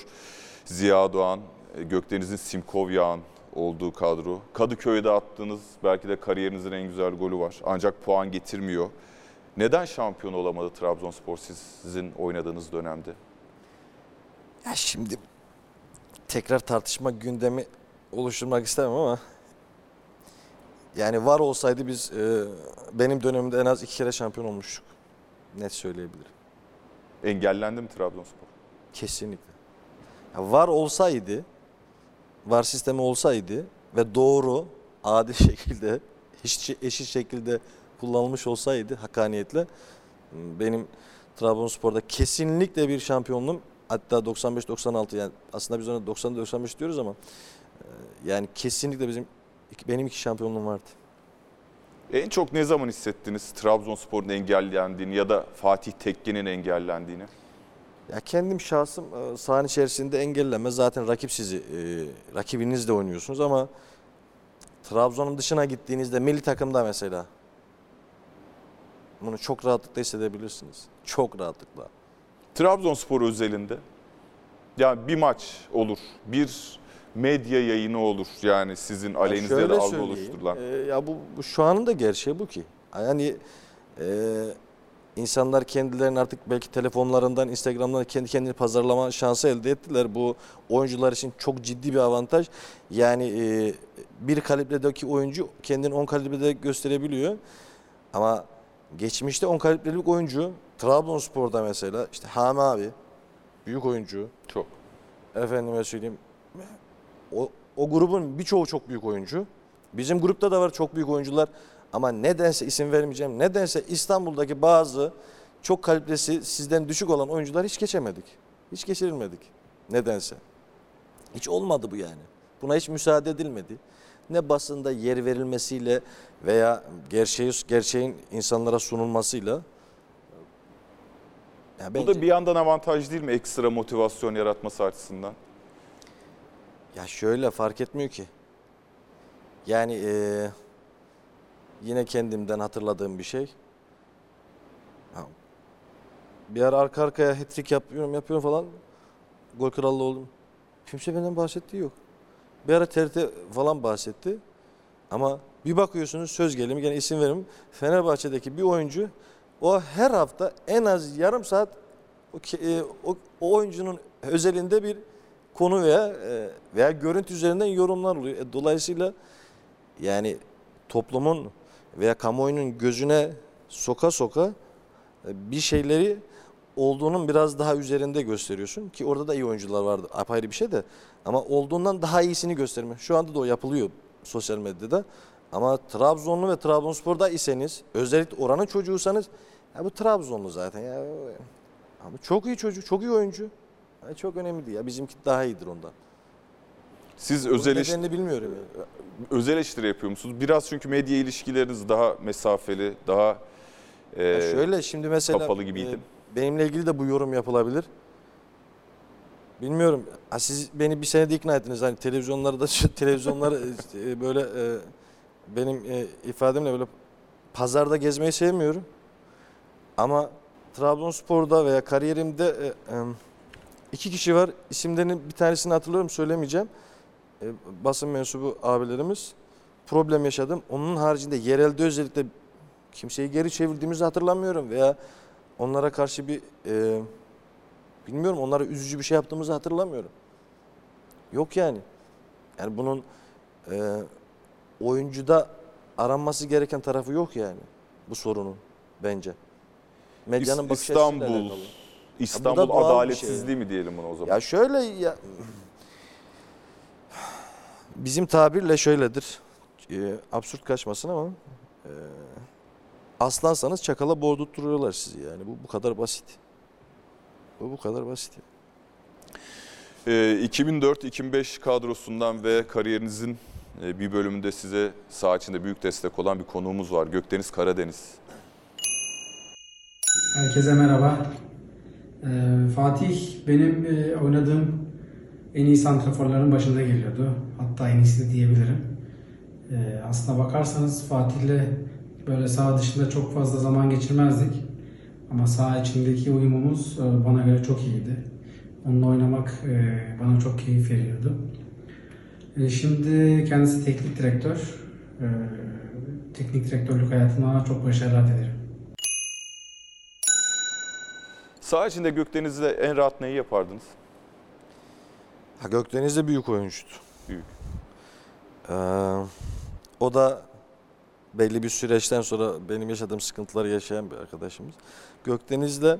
Ziya Doğan, e, Gökdeniz'in Simkovyan olduğu kadro. Kadıköy'de attığınız belki de kariyerinizin en güzel golü var. Ancak puan getirmiyor. Neden şampiyon olamadı Trabzonspor siz- sizin oynadığınız dönemde? Ya şimdi tekrar tartışma gündemi oluşturmak istemem ama yani var olsaydı biz e, benim dönemimde en az iki kere şampiyon olmuştuk. Net söyleyebilirim. Engellendi mi Trabzonspor? Kesinlikle. Ya var olsaydı, var sistemi olsaydı ve doğru, adil şekilde, eşit, eşit şekilde kullanılmış olsaydı hakaniyetle benim Trabzonspor'da kesinlikle bir şampiyonluğum hatta 95-96 yani aslında biz ona 90-95 diyoruz ama e, yani kesinlikle bizim benim iki şampiyonluğum vardı. En çok ne zaman hissettiniz Trabzonspor'un engellendiğini ya da Fatih Tekke'nin engellendiğini? Ya kendim şahsım e, sahanın içerisinde engelleme zaten rakip sizi e, rakibinizle oynuyorsunuz ama Trabzon'un dışına gittiğinizde milli takımda mesela bunu çok rahatlıkla hissedebilirsiniz. Çok rahatlıkla. Trabzonspor özelinde yani bir maç olur, bir medya yayını olur yani sizin aleyhinizde şöyle de algı oluşturulan. e, ya bu, bu şu anın da gerçeği bu ki. Yani e, insanlar kendilerini artık belki telefonlarından, Instagram'dan kendi kendini pazarlama şansı elde ettiler. Bu oyuncular için çok ciddi bir avantaj. Yani e, bir kalibredeki oyuncu kendini 10 kalibrede gösterebiliyor. Ama geçmişte 10 kalibrelik oyuncu Trabzonspor'da mesela işte Hami abi büyük oyuncu. Çok. Efendime söyleyeyim. O, o grubun birçoğu çok büyük oyuncu. Bizim grupta da var çok büyük oyuncular. Ama nedense isim vermeyeceğim. Nedense İstanbul'daki bazı çok kalibresi sizden düşük olan oyuncular hiç geçemedik. Hiç geçirilmedik. Nedense. Hiç olmadı bu yani. Buna hiç müsaade edilmedi. Ne basında yer verilmesiyle veya gerçeği, gerçeğin insanlara sunulmasıyla. Ya Bu bence- da bir yandan avantaj değil mi ekstra motivasyon yaratması açısından? Ya şöyle fark etmiyor ki. Yani eee, yine kendimden hatırladığım bir şey. Bir ara arka arkaya hat-trick yapıyorum, yapıyorum falan. Gol krallığı oldum. Kimse benden bahsettiği yok. Bir ara TRT falan bahsetti. Ama bir bakıyorsunuz söz gelimi gene isim verim. Fenerbahçe'deki bir oyuncu o her hafta en az yarım saat o, e, o, o oyuncunun özelinde bir konu veya e, veya görüntü üzerinden yorumlar oluyor. E, dolayısıyla yani toplumun veya kamuoyunun gözüne soka soka e, bir şeyleri olduğunun biraz daha üzerinde gösteriyorsun ki orada da iyi oyuncular vardı apayrı bir şey de ama olduğundan daha iyisini gösterme. Şu anda da o yapılıyor sosyal medyada. Ama Trabzonlu ve Trabzonspor'da iseniz özellikle oranın çocuğuysanız ya bu Trabzonlu zaten ya. Ama çok iyi çocuk, çok iyi oyuncu. Ya çok önemli değil ya bizimki daha iyidir ondan. Siz özel, eleş- nedenini bilmiyorum. ya. özel eleştiri yapıyor musunuz? Biraz çünkü medya ilişkileriniz daha mesafeli, daha e, Ya şöyle şimdi mesela kapalı gibiydi. e, benimle ilgili de bu yorum yapılabilir. Bilmiyorum. Ha, siz beni bir senede ikna ettiniz. Hani televizyonlarda televizyonları e, böyle e, benim e, ifademle böyle pazarda gezmeyi sevmiyorum. Ama Trabzonspor'da veya kariyerimde e, e, iki kişi var. İsimlerinin bir tanesini hatırlıyorum söylemeyeceğim. E, basın mensubu abilerimiz problem yaşadım. Onun haricinde yerelde özellikle kimseyi geri çevirdiğimizi hatırlamıyorum veya onlara karşı bir e, bilmiyorum onlara üzücü bir şey yaptığımızı hatırlamıyorum. Yok yani. Yani bunun e, oyuncuda aranması gereken tarafı yok yani bu sorunun bence. Medyanın İs- bakış İstanbul. İstanbul doğal bir şey. adaletsizliği mi diyelim ona o zaman? Ya şöyle ya bizim tabirle şöyledir. E, absürt kaçmasın ama e, aslansanız çakala boğdurtturuyorlar sizi yani. Bu bu kadar basit. Bu bu kadar basit. Ee, 2004-2005 kadrosundan ve kariyerinizin e, bir bölümünde size saha içinde büyük destek olan bir konuğumuz var. Gökdeniz Karadeniz. Herkese merhaba. Ee, Fatih benim e, oynadığım en iyi santraforların başında geliyordu. Hatta en iyisi de diyebilirim. Ee, aslına bakarsanız Fatih'le böyle saha dışında çok fazla zaman geçirmezdik. Ama saha içindeki uyumumuz e, bana göre çok iyiydi. Onunla oynamak e, bana çok keyif veriyordu. Şimdi kendisi teknik direktör. Teknik direktörlük hayatına çok başarılar dilerim. Saha içinde Gökdeniz'le en rahat neyi yapardınız? Ha Gökdeniz de büyük oyuncuydu. Büyük. Ee, o da belli bir süreçten sonra benim yaşadığım sıkıntıları yaşayan bir arkadaşımız. Gökdeniz'de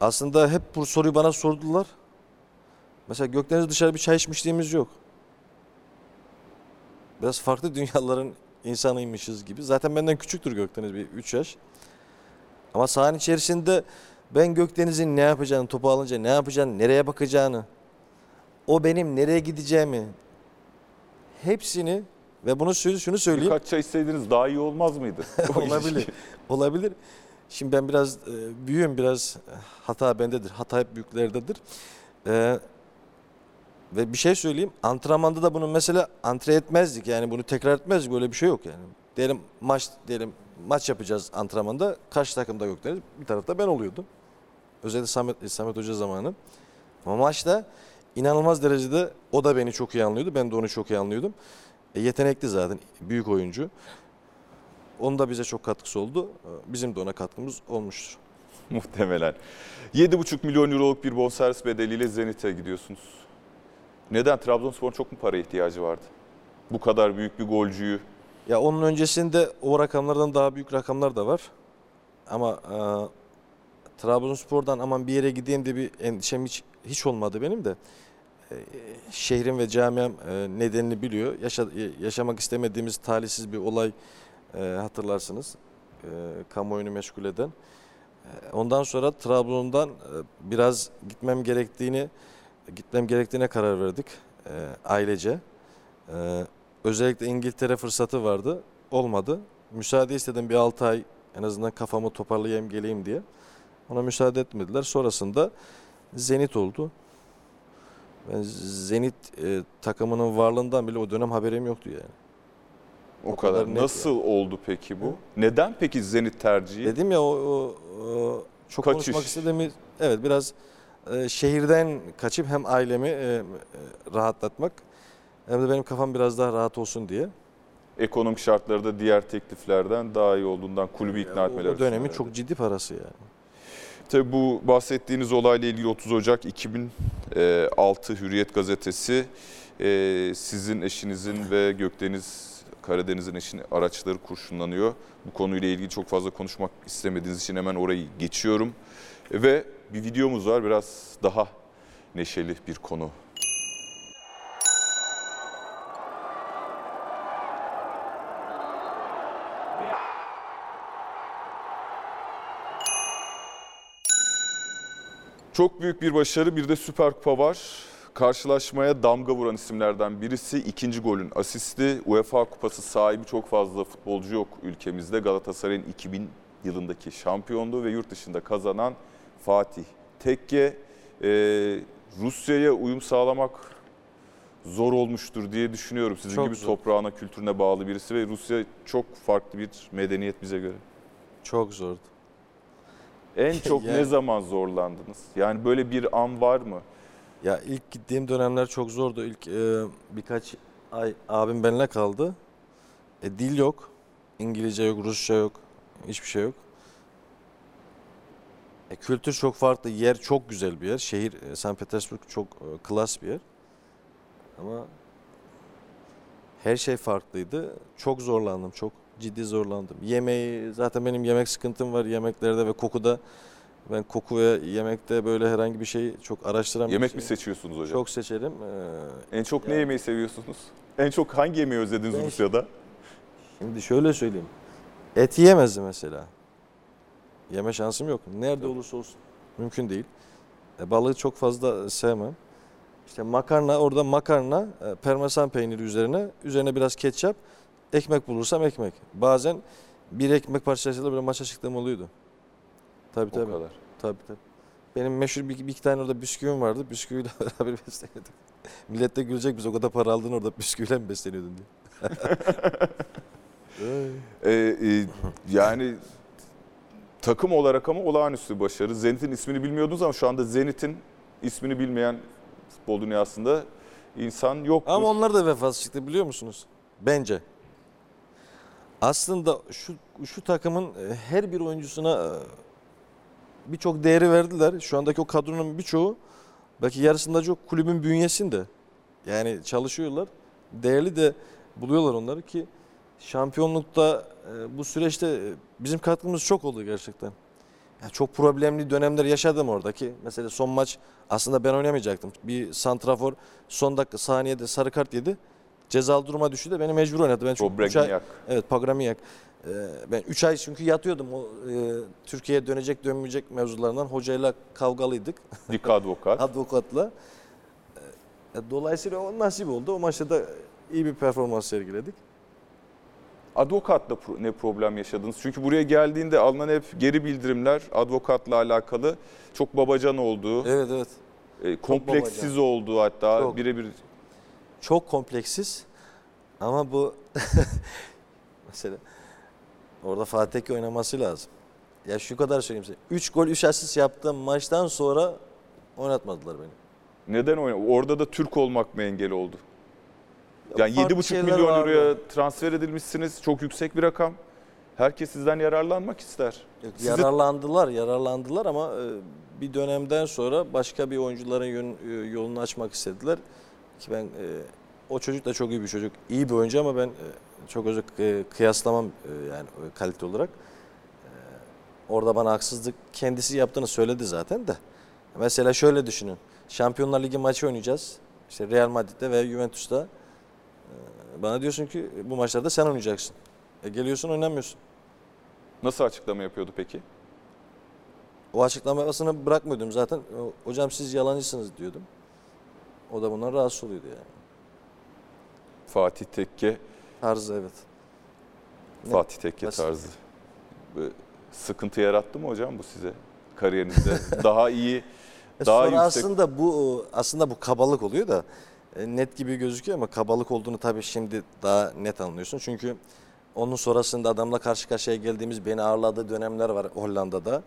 aslında hep bu soruyu bana sordular. Mesela Gökdeniz dışarı bir çay içmişliğimiz yok. Biraz farklı dünyaların insanıymışız gibi. Zaten benden küçüktür Gökdeniz bir 3 yaş. Ama sahanın içerisinde ben Gökdeniz'in ne yapacağını, topu alınca ne yapacağını, nereye bakacağını, o benim nereye gideceğimi hepsini ve bunu şunu söyleyeyim. Birkaç çay içseydiniz daha iyi olmaz mıydı? Olabilir. Olabilir. Şimdi ben biraz e, büyüğüm biraz e, hata bendedir. Hata hep büyüklerdedir. E, ve bir şey söyleyeyim. Antrenmanda da bunu mesela antre etmezdik. Yani bunu tekrar etmezdik. Böyle bir şey yok yani. Diyelim maç diyelim maç yapacağız antrenmanda. Karşı takımda yok deriz. Bir tarafta ben oluyordum. Özellikle Samet, Samet Hoca zamanı. Ama maçta inanılmaz derecede o da beni çok iyi anlıyordu. Ben de onu çok iyi anlıyordum. E, yetenekli zaten. Büyük oyuncu. Onun da bize çok katkısı oldu. E, Bizim de ona katkımız olmuştur. Muhtemelen. 7,5 milyon euroluk bir bonservis bedeliyle Zenit'e gidiyorsunuz. Neden? Trabzonspor'un çok mu para ihtiyacı vardı? Bu kadar büyük bir golcüyü. Ya onun öncesinde o rakamlardan daha büyük rakamlar da var. Ama e, Trabzonspor'dan aman bir yere gideyim de bir endişem hiç, hiç olmadı benim de. E, şehrim ve camiam e, nedenini biliyor. Yaşa, yaşamak istemediğimiz talihsiz bir olay e, hatırlarsınız. E, kamuoyunu meşgul eden. E, ondan sonra Trabzon'dan e, biraz gitmem gerektiğini gitmem gerektiğine karar verdik e, ailece. E, özellikle İngiltere fırsatı vardı. Olmadı. Müsaade istedim bir 6 ay en azından kafamı toparlayayım geleyim diye. Ona müsaade etmediler. Sonrasında Zenit oldu. Ben Zenit e, takımının varlığından bile o dönem haberim yoktu yani. O, O kadar. kadar Nasıl oldu peki bu? Hı? Neden peki Zenit tercihi? Dedim ya o, o- o çok Kaçış. konuşmak istediğimi evet biraz e, şehirden kaçıp hem ailemi e, e, rahatlatmak hem de benim kafam biraz daha rahat olsun diye. Ekonomik şartları da diğer tekliflerden daha iyi olduğundan kulübü ikna etmeleri. O söyledi. çok ciddi parası yani. Tabii bu bahsettiğiniz olayla ilgili 30 Ocak 2006 Hürriyet gazetesi e, sizin eşinizin ve Gökdeniz Karadeniz'in eşinin araçları kurşunlanıyor. Bu konuyla ilgili çok fazla konuşmak istemediğiniz için hemen orayı geçiyorum. Ve bir videomuz var biraz daha neşeli bir konu. Çok büyük bir başarı bir de Süper Kupa var. Karşılaşmaya damga vuran isimlerden birisi ikinci golün asisti. UEFA Kupası sahibi çok fazla futbolcu yok ülkemizde. Galatasaray'ın 2000 yılındaki şampiyonluğu ve yurt dışında kazanan Fatih Tekke. Ee, Rusya'ya uyum sağlamak zor olmuştur diye düşünüyorum. Sizin Çok gibi zor. toprağına, kültürüne bağlı birisi ve Rusya çok farklı bir medeniyet bize göre. Çok zordu. En çok Yani- ne zaman zorlandınız? Yani böyle bir an var mı? Ya ilk gittiğim dönemler çok zordu. İlk e, birkaç ay abim benimle kaldı. E, dil yok. İngilizce yok, Rusça yok. Hiçbir şey yok. E, kültür çok farklı. Yer çok güzel bir yer. Şehir e, St. Petersburg çok e, klas bir yer. Ama her şey farklıydı. Çok zorlandım. Çok ciddi zorlandım. Yemeği zaten benim yemek sıkıntım var yemeklerde ve kokuda. Ben koku ve yemekte böyle herhangi bir şey çok araştıran bir Yemek şey- mi seçiyorsunuz hocam? çok seçerim. Ee, En çok ne Yani- yemeği seviyorsunuz? En çok hangi yemeği özlediniz Ben- Rusya'da? şimdi şöyle söyleyeyim. Et yiyemezdim mesela. Yeme şansım yok. Nerede olursa olsun. Mümkün değil. E, balığı çok fazla sevmem. İşte makarna, orada makarna, e, parmesan peyniri üzerine, üzerine biraz ketçap, ekmek bulursam ekmek. Bazen bir ekmek parçasıyla böyle maça çıktığım oluyordu. Tabii O tabii. kadar. Tabii tabii. Benim meşhur bir, bir iki tane orada bisküvim vardı. Bisküviyle beraber besleniyorduk. Millet de gülecek biz o kadar para aldın orada bisküviyle mi besleniyordun diye. Ee, e, yani takım olarak ama olağanüstü başarı. Zenit'in ismini bilmiyordunuz ama şu anda Zenit'in ismini bilmeyen futbol dünyasında insan yoktur. Ama onlar da vefasız çıktı biliyor musunuz? Bence. Aslında şu şu takımın e, her bir oyuncusuna e, birçok değeri verdiler. Şu andaki o kadronun birçoğu belki yarısında çok kulübün bünyesinde. Yani çalışıyorlar. Değerli de buluyorlar onları ki şampiyonlukta e, bu süreçte bizim katkımız çok oldu gerçekten. Ya çok problemli dönemler yaşadım oradaki. Mesela son maç aslında ben oynamayacaktım. Bir santrafor son dakika saniyede sarı kart yedi. Cezalı duruma düştü de beni mecbur oynadı. Ben çünkü üç ay, evet Pagramiyak. Ee, ben 3 ay çünkü yatıyordum. O e, Türkiye'ye dönecek dönmeyecek mevzularından hocayla kavgalıydık. Dik advokat. Advokatla. Ee, dolayısıyla o nasip oldu. O maçta da iyi bir performans sergiledik. Advokatla ne problem yaşadınız? Çünkü buraya geldiğinde alınan hep geri bildirimler advokatla alakalı çok babacan olduğu, Evet evet. e, kompleksiz olduğu hatta birebir Çok kompleksiz. Ama bu mesela orada Fatih Tekke oynaması lazım. Ya şu kadar söyleyeyim size. 3 gol 3 asist yaptığım maçtan sonra oynatmadılar beni. neden oyna? Orada da Türk olmak mı engel oldu? Yani farklı 7,5 şeyler milyon vardı. euroya transfer edilmişsiniz. Çok yüksek bir rakam. Herkes sizden yararlanmak ister. Yok, Sizi- Yararlandılar, yararlandılar ama e, bir dönemden sonra başka bir oyuncuların yön- e, yolunu açmak istediler. Ki ben e, o çocuk da çok iyi bir çocuk. İyi bir oyuncu ama ben e, çok özür e, kıyaslamam e, yani e, kalite olarak. E, Orada bana haksızlık kendisi yaptığını söyledi zaten de. Mesela şöyle düşünün. Şampiyonlar Ligi maçı oynayacağız. İşte Real Madrid'de ve Juventus'ta. E, Bana diyorsun ki bu maçlarda sen oynayacaksın. E geliyorsun oynamıyorsun. Nasıl açıklama yapıyordu peki? O açıklamasını bırakmıyordum zaten. Hocam siz yalancısınız diyordum. O da bundan rahatsız oluyordu yani. Fatih Tekke, Tarzı evet. Fatih Tekke Nasıl? tarzı. Sıkıntı yarattı mı hocam bu size kariyerinizde? Daha iyi, E daha sonra yüksek. aslında bu aslında bu kabalık oluyor da e, net gibi gözüküyor ama kabalık olduğunu tabii şimdi daha net anlıyorsun. Çünkü onun sonrasında adamla karşı karşıya geldiğimiz beni ağırladığı dönemler var Hollanda'da.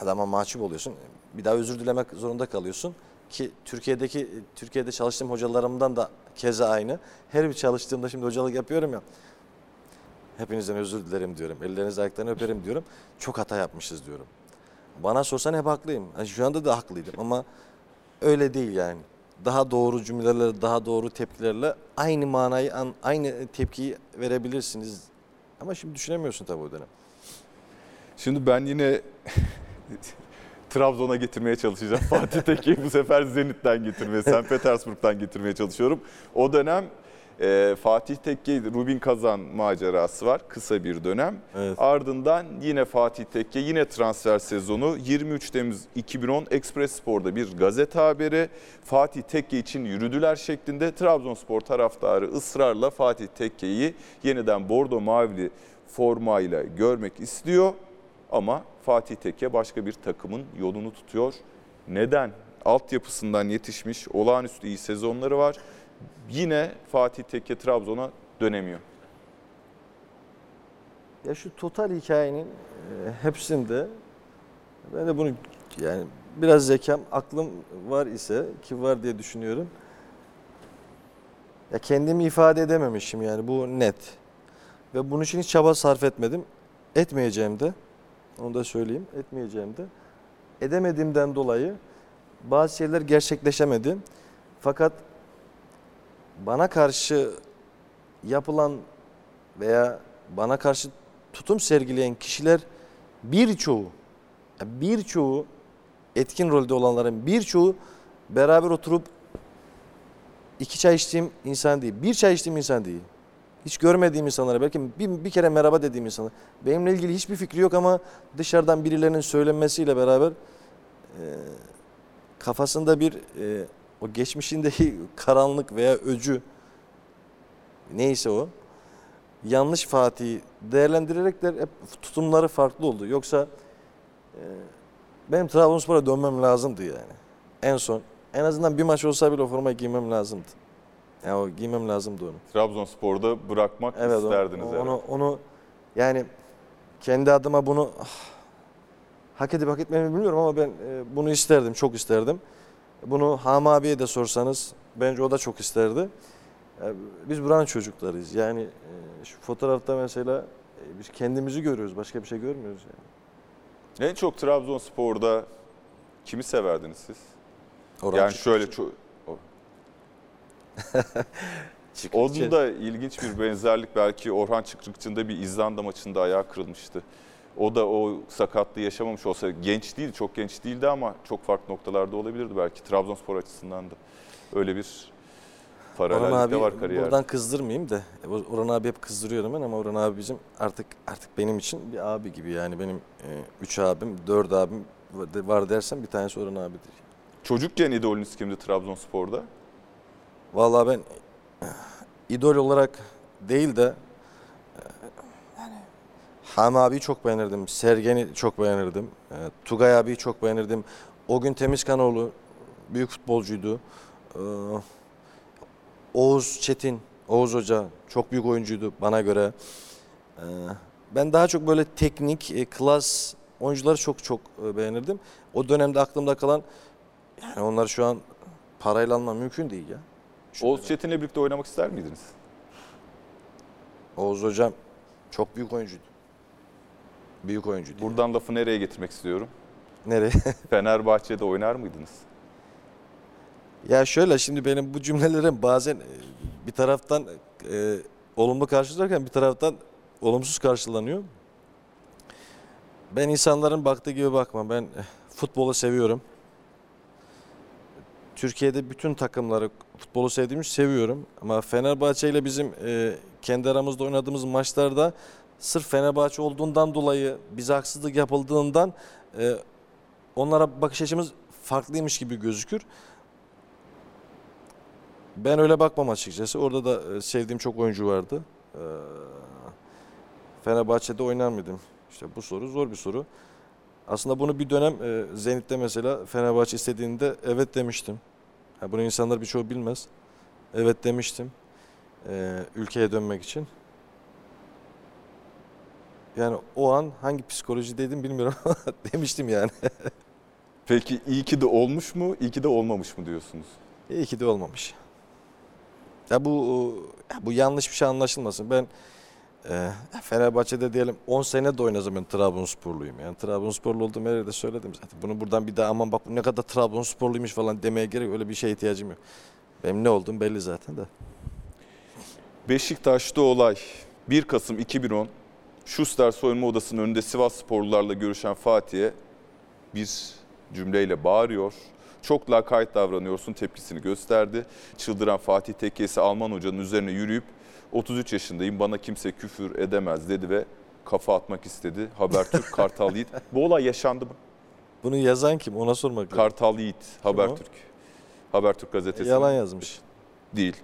Adama mahcup oluyorsun. Bir daha özür dilemek zorunda kalıyorsun ki Türkiye'deki Türkiye'de çalıştığım hocalarımdan da keza aynı. Her bir çalıştığımda şimdi hocalık yapıyorum ya. Hepinizden özür dilerim diyorum. Ellerinizi ayaklarını öperim diyorum. Çok hata yapmışız diyorum. Bana sorsan hep haklıyım. Yani şu anda da haklıydım ama öyle değil yani. Daha doğru cümlelerle, daha doğru tepkilerle aynı manayı, an- aynı tepkiyi verebilirsiniz. Ama şimdi düşünemiyorsun tabii o dönem. Şimdi ben yine Trabzon'a getirmeye çalışacağım. Fatih Tekke'yi bu sefer Zenit'ten getirmeye, St. Petersburg'dan getirmeye çalışıyorum. O dönem e, Fatih Tekke, Rubin Kazan macerası var. Kısa bir dönem. Evet. Ardından yine Fatih Tekke, yine transfer sezonu. 23 Temmuz 2010 Express Spor'da bir gazete haberi. Fatih Tekke için yürüdüler şeklinde Trabzonspor taraftarı ısrarla Fatih Tekke'yi yeniden bordo mavili formayla görmek istiyor. Ama Fatih Tekke başka bir takımın yolunu tutuyor. Neden? Altyapısından yetişmiş, olağanüstü iyi sezonları var. Yine Fatih Tekke Trabzon'a dönemiyor. Ya şu total hikayenin e, hepsinde ben de bunu yani biraz zekam, aklım var ise ki var diye düşünüyorum. Ya kendimi ifade edememişim yani bu net. Ve bunun için hiç çaba sarf etmedim. Etmeyeceğim de. Onu da söyleyeyim. Etmeyeceğim de. Edemediğimden dolayı bazı şeyler gerçekleşemedi. Fakat bana karşı yapılan veya bana karşı tutum sergileyen kişiler birçoğu, birçoğu etkin rolde olanların birçoğu beraber oturup iki çay içtiğim insan değil, bir çay içtiğim insan değil. Hiç görmediğim insanlara belki bir, bir kere merhaba dediğim insanlar. Benimle ilgili hiçbir fikri yok ama dışarıdan birilerinin söylenmesiyle beraber e, kafasında bir e, o geçmişindeki karanlık veya öcü neyse o yanlış Fatih'i değerlendirerek de hep tutumları farklı oldu. Yoksa e, benim Trabzonspor'a dönmem lazımdı yani. En son en azından bir maç olsa bile o formayı giymem lazımdı. Yani o giymem lazımdı onu. Trabzonspor'da bırakmak Evet isterdiniz. o- herhalde. onu onu yani kendi adıma bunu ah, hak edip hak etmemi bilmiyorum ama ben e, bunu isterdim, çok isterdim. Bunu Hami abiye de sorsanız bence o da çok isterdi. E, Biz buranın çocuklarıyız. Yani e, şu fotoğrafta mesela e, biz kendimizi görüyoruz, başka bir şey görmüyoruz yani. En çok Trabzonspor'da kimi severdiniz siz? Orhan yani şöyle çok... Onun da ilginç bir benzerlik belki Orhan Çıkrıkçı'nın da bir İzlanda maçında ayağı kırılmıştı. O da o sakatlığı yaşamamış olsa genç değil, çok genç değildi ama çok farklı noktalarda olabilirdi belki Trabzonspor açısından da. Öyle bir paralellik de var kariyerde. buradan kızdırmayayım da e, Orhan abi hep kızdırıyorum ben ama Orhan abi bizim artık artık benim için bir abi gibi yani benim e, üç abim, dört abim var dersem bir tanesi Orhan abidir. Çocukken idolünüz kimdi Trabzonspor'da? Vallahi ben e, idol olarak değil de e, yani Hami abiyi çok beğenirdim. Sergen'i çok beğenirdim. e, Tugay abiyi çok beğenirdim. O gün Temizkanoğlu büyük futbolcuydu. Oğuz Çetin, Oğuz Hoca çok büyük oyuncuydu bana göre. Ben daha çok böyle teknik, klas oyuncuları çok çok beğenirdim. O dönemde aklımda kalan yani onlar şu an parayla alma mümkün değil ya. Oğuz. Çetin'le birlikte oynamak ister miydiniz? Oğuz hocam çok büyük oyuncuydu. Büyük oyuncuydu. Buradan lafı nereye getirmek istiyorum? Nereye? Fenerbahçe'de oynar mıydınız? ya şöyle şimdi benim bu cümlelerim bazen e, bir taraftan e, olumlu karşılarken bir taraftan olumsuz karşılanıyor. Ben insanların baktığı gibi bakmam. Ben eh, futbolu seviyorum. Türkiye'de bütün takımları futbolu sevdiğimi seviyorum. Ama Fenerbahçe ile bizim e, kendi aramızda oynadığımız maçlarda sırf Fenerbahçe olduğundan dolayı bize haksızlık yapıldığından e, onlara bakış açımız farklıymış gibi gözükür. Ben öyle bakmam açıkçası. Orada da e, sevdiğim çok oyuncu vardı. Ee, Fenerbahçe'de oynar mıydım? İşte bu soru zor bir soru. Aslında bunu bir dönem e, Zenit'te mesela Fenerbahçe istediğinde evet demiştim. Ha, bunu insanlar birçoğu bilmez. Evet demiştim. e, ülkeye dönmek için. Yani o an hangi psikolojideydim bilmiyorum ama demiştim yani. Peki iyi ki de olmuş mu, iyi ki de olmamış mı diyorsunuz? İyi ki de olmamış. Ya bu ya bu yanlış bir şey anlaşılmasın. Ben Ee, Fenerbahçe'de diyelim 10 sene de oynasam ben Trabzonsporluyum. Yani Trabzonsporlu olduğum yerde de söyledim zaten. Bunu buradan bir daha aman bak ne kadar Trabzonsporluymuş falan demeye gerek öyle bir şeye ihtiyacım yok. Benim ne olduğum belli zaten de. Beşiktaş'ta olay 1 Kasım 2010 Schuster soyunma odasının önünde Sivas sporlularla görüşen Fatih'e bir cümleyle bağırıyor. Çok lakayt davranıyorsun tepkisini gösterdi. Çıldıran Fatih Tekkesi Alman hocanın üzerine yürüyüp 33 yaşındayım bana kimse küfür edemez dedi ve kafa atmak istedi. Habertürk Kartal Yiğit. Bu olay yaşandı mı? Bunu yazan kim ona sormak lazım. Kartal Yiğit Habertürk. Habertürk gazetesi. Yalan yazmış. Değil.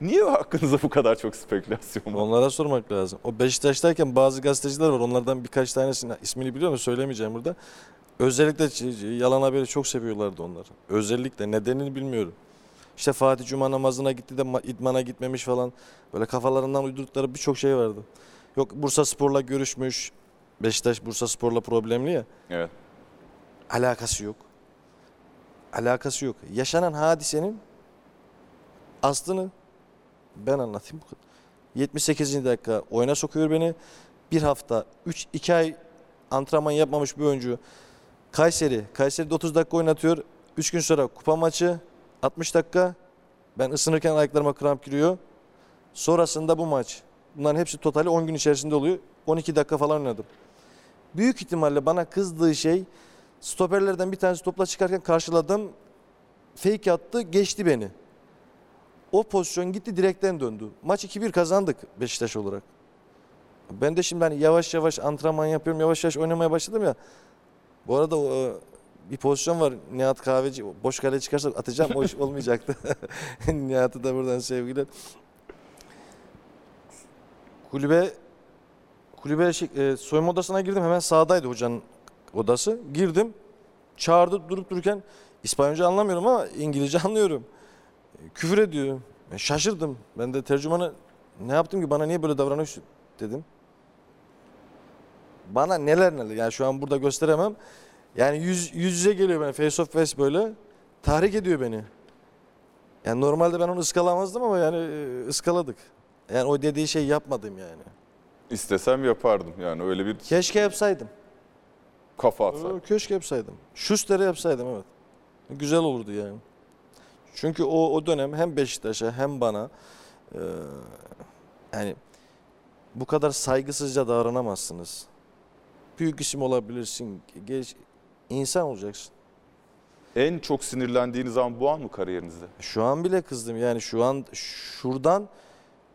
Niye hakkınızda bu kadar çok spekülasyon var? Onlara sormak lazım. O Beşiktaş'tayken bazı gazeteciler var. Onlardan birkaç tanesinin ismini biliyor musun? Söylemeyeceğim burada. Özellikle yalan haberi çok seviyorlardı onlar. Özellikle nedenini bilmiyorum. İşte Fatih Cuma namazına gitti de ma- idmana gitmemiş falan. Böyle kafalarından uydurdukları birçok şey vardı. Yok Bursa Spor'la görüşmüş. Beşiktaş Bursa Spor'la problemli ya. Evet. Alakası yok. Alakası yok. Yaşanan hadisenin aslını ben anlatayım. bu kadar. 78. dakika oyuna sokuyor beni. Bir hafta, 3 2 ay antrenman yapmamış bir oyuncu. Kayseri, Kayseri'de 30 dakika oynatıyor. 3 gün sonra kupa maçı 60 dakika. Ben ısınırken ayaklarıma kramp giriyor. Sonrasında bu maç. Bunların hepsi totali 10 gün içerisinde oluyor. 12 dakika falan oynadım. Büyük ihtimalle bana kızdığı şey stoperlerden bir tanesi topla çıkarken karşıladım. Fake attı, geçti beni. O pozisyon gitti direkten döndü. Maç 2-1 kazandık Beşiktaş olarak. Ben de şimdi hani yavaş yavaş antrenman yapıyorum, yavaş yavaş oynamaya başladım ya. Bu arada e, bir pozisyon var. Nihat Kahveci boş kale çıkarsa atacağım o iş olmayacaktı. Nihat'ı da buradan sevgiler. Kulübe kulübe şey, e, soyunma odasına girdim. Hemen sağdaydı hocanın odası. Girdim. Çağırdı durup dururken İspanyolca anlamıyorum ama İngilizce anlıyorum. E, Küfür ediyor. Ben şaşırdım. Ben de tercümanı ne yaptım ki bana niye böyle davranıyorsun dedim. Bana neler neler yani şu an burada gösteremem. Yani yüz, yüz yüze geliyor bana face of face böyle. Tahrik ediyor beni. Yani normalde ben onu ıskalamazdım ama yani e, ıskaladık. Yani o dediği şey yapmadım yani. İstesem yapardım yani öyle bir Keşke yapsaydım. kafa atsak. Ee, Keşke yapsaydım. Schuster'e yapsaydım evet. Güzel olurdu yani. Çünkü o o dönem hem Beşiktaş'a hem bana e, yani bu kadar saygısızca davranamazsınız. Büyük isim olabilirsin. Geç, insan olacaksın. En çok sinirlendiğiniz an bu an mı kariyerinizde? Şu an bile kızdım yani şu an şuradan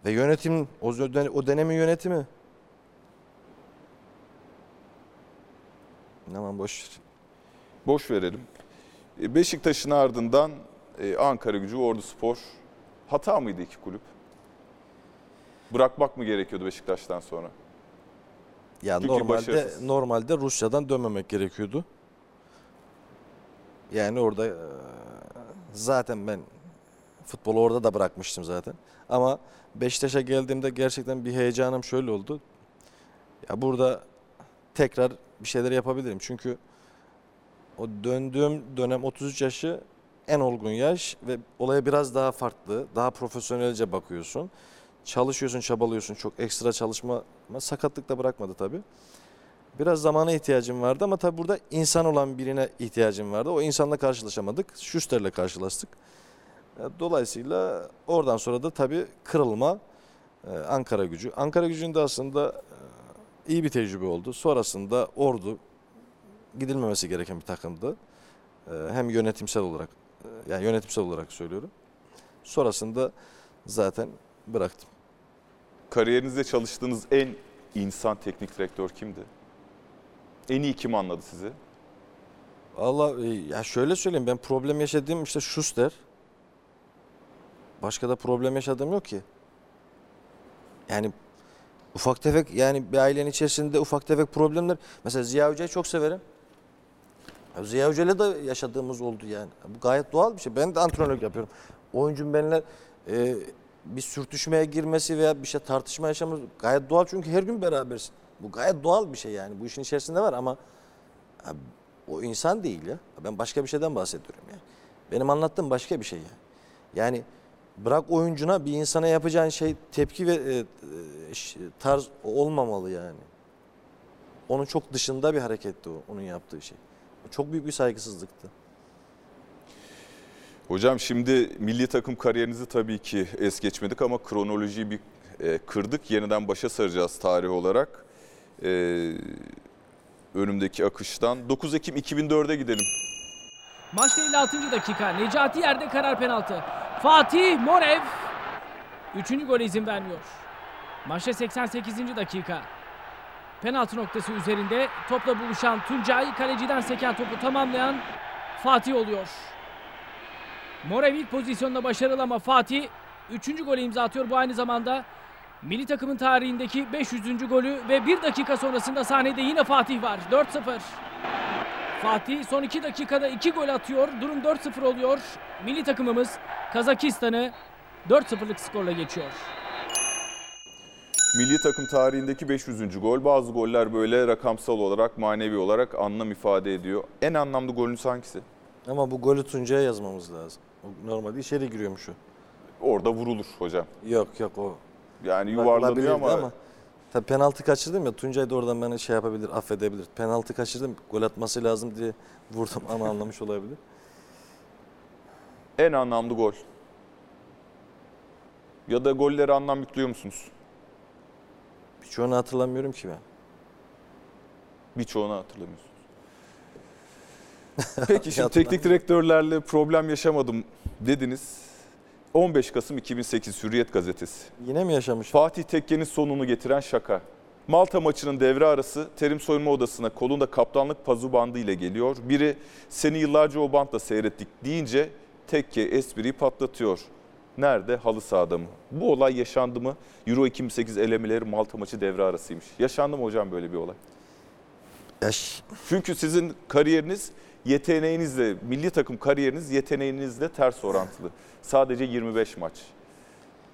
ve yönetim o, o dönemin yönetimi. Aman boş ver. Boş verelim. E, Beşiktaş'ın ardından e, Ankara Gücü, Ordu Spor. Hata mıydı iki kulüp? Bırakmak mı gerekiyordu Beşiktaş'tan sonra? Ya Çünkü normalde başarısız. normalde Rusya'dan dönmemek gerekiyordu. Yani orada zaten ben futbolu orada da bırakmıştım zaten. Ama Beşiktaş'a geldiğimde gerçekten bir heyecanım şöyle oldu. Ya burada tekrar bir şeyler yapabilirim. Çünkü o döndüğüm dönem 33 yaşı en olgun yaş ve olaya biraz daha farklı, daha profesyonelce bakıyorsun. Çalışıyorsun, çabalıyorsun. Çok ekstra çalışma sakatlık da bırakmadı tabii. Biraz zamana ihtiyacım vardı ama tabii burada insan olan birine ihtiyacım vardı. O insanla karşılaşamadık. Schuster'le karşılaştık. E, Dolayısıyla oradan sonra da tabii kırılma e, Ankara gücü. Ankara gücünde aslında e, iyi bir tecrübe oldu. Sonrasında Ordu gidilmemesi gereken bir takımdı. Hem yönetimsel olarak yani yönetimsel olarak söylüyorum. Sonrasında zaten bıraktım. Kariyerinizde çalıştığınız en insan teknik direktör kimdi? En iyi kim anladı sizi? Allah ya şöyle söyleyeyim ben problem yaşadığım işte Schuster. Başka da problem yaşadığım yok ki. Yani ufak tefek yani bir ailenin içerisinde ufak tefek problemler. Mesela Ziya Hoca'yı çok severim. Ya Ziya Hoca'yla da yaşadığımız oldu yani. Bu gayet doğal bir şey. Ben de antrenörlük yapıyorum. Oyuncum benimle e, bir sürtüşmeye girmesi veya bir şey tartışma yaşamamız gayet doğal çünkü her gün berabersin. Bu gayet doğal bir şey yani. Bu işin içerisinde var ama ya, o insan değil ya. Ben başka bir şeyden bahsediyorum yani. Benim anlattığım başka bir şey yani. Yani bırak oyuncuna bir insana yapacağın şey tepki ve e, e, tarz olmamalı yani. Onun çok dışında bir hareketti o, onun yaptığı şey. Çok büyük bir saygısızlıktı. Hocam şimdi milli takım kariyerinizi tabii ki es geçmedik ama kronolojiyi bir e, kırdık. Yeniden başa saracağız tarih olarak. E, önümdeki akıştan. 9 Ekim 2004'e gidelim. Maçta 56. dakika. Necati yerde karar penaltı. Fatih Morev 3. gole izin vermiyor. Maçta 88. dakika. Penaltı noktası üzerinde topla buluşan Tuncay kaleciden seken topu tamamlayan Fatih oluyor. Morev ilk pozisyonda başarılı ama Fatih 3. golü imza atıyor. Bu aynı zamanda milli takımın tarihindeki 500. golü ve 1 dakika sonrasında sahnede yine Fatih var. 4-0. Fatih son 2 dakikada 2 gol atıyor. Durum 4-0 oluyor. Milli takımımız Kazakistan'ı 4-0'lık skorla geçiyor. Milli takım tarihindeki 500. gol. Bazı goller böyle rakamsal olarak, manevi olarak anlam ifade ediyor. En anlamlı golünüz hangisi? Ama bu golü Tuncay'a yazmamız lazım. Normalde içeri giriyormuş o. Orada vurulur hocam. Yok yok o. Yani yuvarlanıyor ama, Bakılabilirdi Tabii penaltı kaçırdım ya Tuncay da oradan beni şey yapabilir, affedebilir. Penaltı kaçırdım, gol atması lazım diye vurdum ama anlamış olabilir. en anlamlı gol. Ya da gollere anlam yüklüyor musunuz? Birçoğunu hatırlamıyorum ki ben. Birçoğunu hatırlamıyorsunuz. Peki şimdi teknik direktörlerle problem yaşamadım dediniz. 15 Kasım 2008 Hürriyet Gazetesi. Yine mi yaşamış? Fatih Tekke'nin sonunu getiren şaka. Malta maçının devre arası terim soyunma odasına kolunda kaptanlık pazu bandı ile geliyor. Biri seni yıllarca o bantla seyrettik deyince Tekke espriyi patlatıyor. Nerede? Halı sahada mı? Bu olay yaşandı mı? Euro 2008 elemeleri Malta maçı devre arasıymış. Yaşandı mı hocam böyle bir olay? Yaş. Çünkü sizin kariyeriniz yeteneğinizle, milli takım kariyeriniz yeteneğinizle ters orantılı. Sadece 25 maç.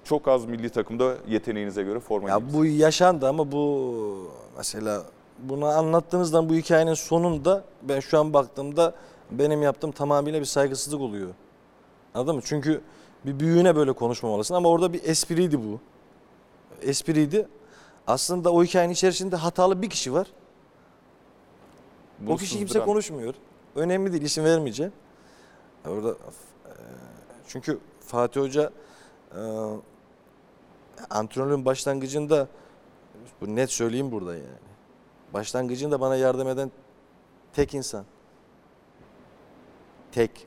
Çok az milli takımda yeteneğinize göre forma Ya bu yaşandı ama bu mesela bunu anlattığınızdan bu hikayenin sonunda ben şu an baktığımda benim yaptığım tamamıyla bir saygısızlık oluyor. Anladın mı? Çünkü bir büyüğüne böyle konuşmamalısın ama orada bir espriydi bu. Espriydi. Aslında o hikayenin içerisinde hatalı bir kişi var. Bunu o kişi kimse sızdıran- konuşmuyor. Önemli değil isim vermeyeceğim. Orada e, çünkü Fatih Hoca e, antrenörün başlangıcında bu net söyleyeyim burada yani. Başlangıcında bana yardım eden tek insan. Tek.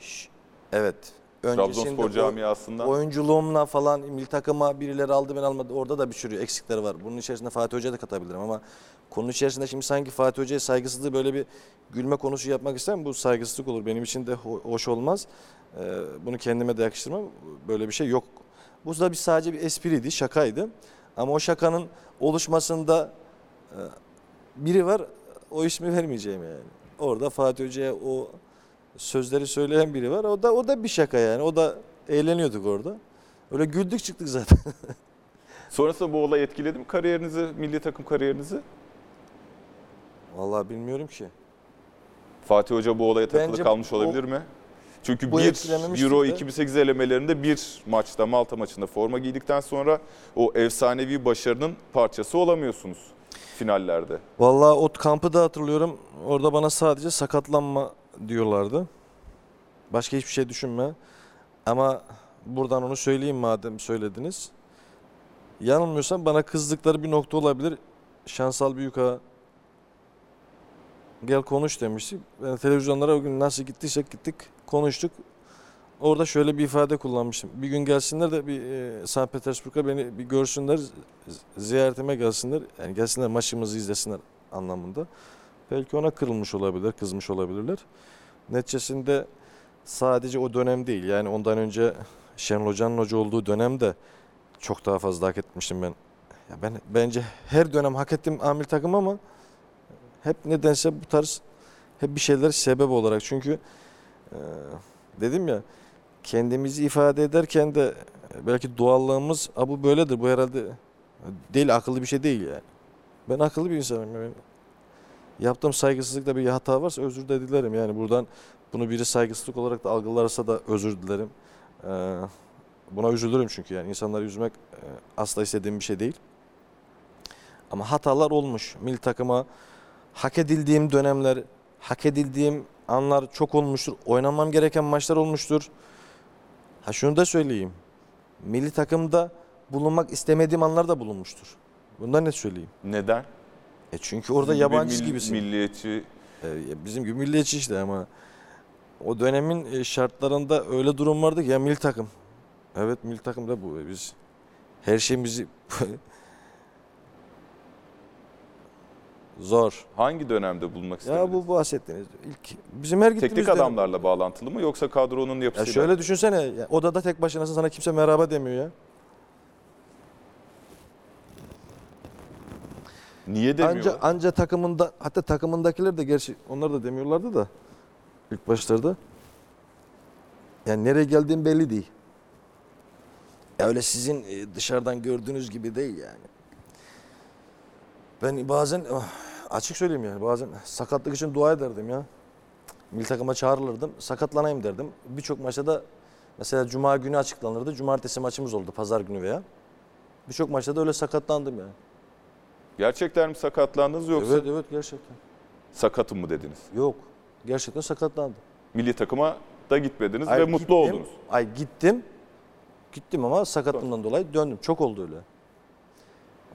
Ş- evet. Trabzonspor camiasından oyunculuğumla falan milli takıma birileri aldı ben almadı. Orada da bir sürü eksikler var. Bunun içerisinde Fatih Hoca'yı da katabilirim ama konu içerisinde şimdi sanki Fatih Hoca'ya saygısızlığı böyle bir gülme konusu yapmak istem bu saygısızlık olur. Benim için de ho- hoş olmaz. Ee, bunu kendime de yakıştırmam. Böyle bir şey yok. Bu da bir sadece bir espriydi, şakaydı. Ama o şakanın oluşmasında e, biri var. O ismi vermeyeceğim yani. Orada Fatih Hoca'ya o sözleri söyleyen biri var. O da o da bir şaka yani. O da eğleniyorduk orada. Öyle güldük çıktık zaten. sonrasında bu olay etkiledi mi kariyerinizi, milli takım kariyerinizi? Vallahi bilmiyorum ki. Fatih Hoca bu olaya takılı Bence kalmış bu- olabilir mi? Çünkü bu bir Euro de. 2008 elemelerinde bir maçta Malta maçında forma giydikten sonra o efsanevi başarının parçası olamıyorsunuz finallerde. Vallahi o kampı da hatırlıyorum. Orada bana sadece sakatlanma diyorlardı. Başka hiçbir şey düşünme. Ama buradan onu söyleyeyim madem söylediniz. Yanılmıyorsam bana kızdıkları bir nokta olabilir. Şansal Büyükağa gel konuş demişti. Ben televizyonlara o gün nasıl gittiysek gittik konuştuk. Orada şöyle bir ifade kullanmıştım. Bir gün gelsinler de bir e, St. Petersburg'a beni bir görsünler, ziyaretime gelsinler. Yani gelsinler maçımızı izlesinler anlamında. Belki ona kırılmış olabilir, kızmış olabilirler. Neticesinde sadece o dönem değil. Yani ondan önce Şenol Hoca'nın hoca olduğu dönemde çok daha fazla hak etmiştim ben. Ya ben bence her dönem hak ettim amil takım ama hep nedense bu tarz hep bir şeyler sebep olarak. Çünkü e, dedim ya kendimizi ifade ederken de belki doğallığımız "A, bu böyledir bu herhalde değil akıllı bir şey değil yani. Ben akıllı bir insanım. Yani yaptığım saygısızlıkta bir hata varsa özür de dilerim. Yani buradan bunu biri saygısızlık olarak da algılarsa da özür dilerim. Ee, Buna üzülürüm çünkü yani insanları üzmek e, asla istediğim bir şey değil. Ama hatalar olmuş. Milli takıma hak edildiğim dönemler, hak edildiğim anlar çok olmuştur. Oynamam gereken maçlar olmuştur. Ha şunu da söyleyeyim. Milli takımda bulunmak istemediğim anlar da bulunmuştur. Bundan ne söyleyeyim? Neden? E çünkü orada Sizin gibi yabancı mil- gibisin. Milliyetçi E, bizim gibi milliyetçi işte ama o dönemin e, şartlarında öyle durum vardı ki ya milli takım. Evet milli takım da bu. Biz her şeyimizi zor. hangi dönemde bulunmak Ya istediniz? bu bahsettiğiniz ilk bizim her gittiğimiz Teknik dönem- adamlarla bağlantılı mı yoksa kadronun Ya yapısıyla? şöyle düşünsene ya odada tek başınasın sana kimse merhaba demiyor ya. Niye demiyor? Anca anca takımında hatta takımındakiler de gerçi onlar da demiyorlardı da ilk başlarda. Yani nereye geldiğin belli değil. Ya öyle sizin e, dışarıdan gördüğünüz gibi değil yani. Ben bazen ah, açık söyleyeyim yani bazen sakatlık için dua ederdim ya. Milli takıma çağrılırdım. Sakatlanayım derdim. Birçok maçta da mesela cuma günü açıklanırdı. Cumartesi maçımız oldu pazar günü veya. Birçok maçta da öyle sakatlandım yani. Gerçekten mi sakatlandınız yoksa Evet evet gerçekten. sakatım mı dediniz? Yok. Gerçekten sakatlandım. Milli takıma da gitmediniz Ay, ve mutlu gittim, oldunuz. Ay gittim. Gittim ama sakatlığımdan dolayı döndüm. Çok oldu öyle.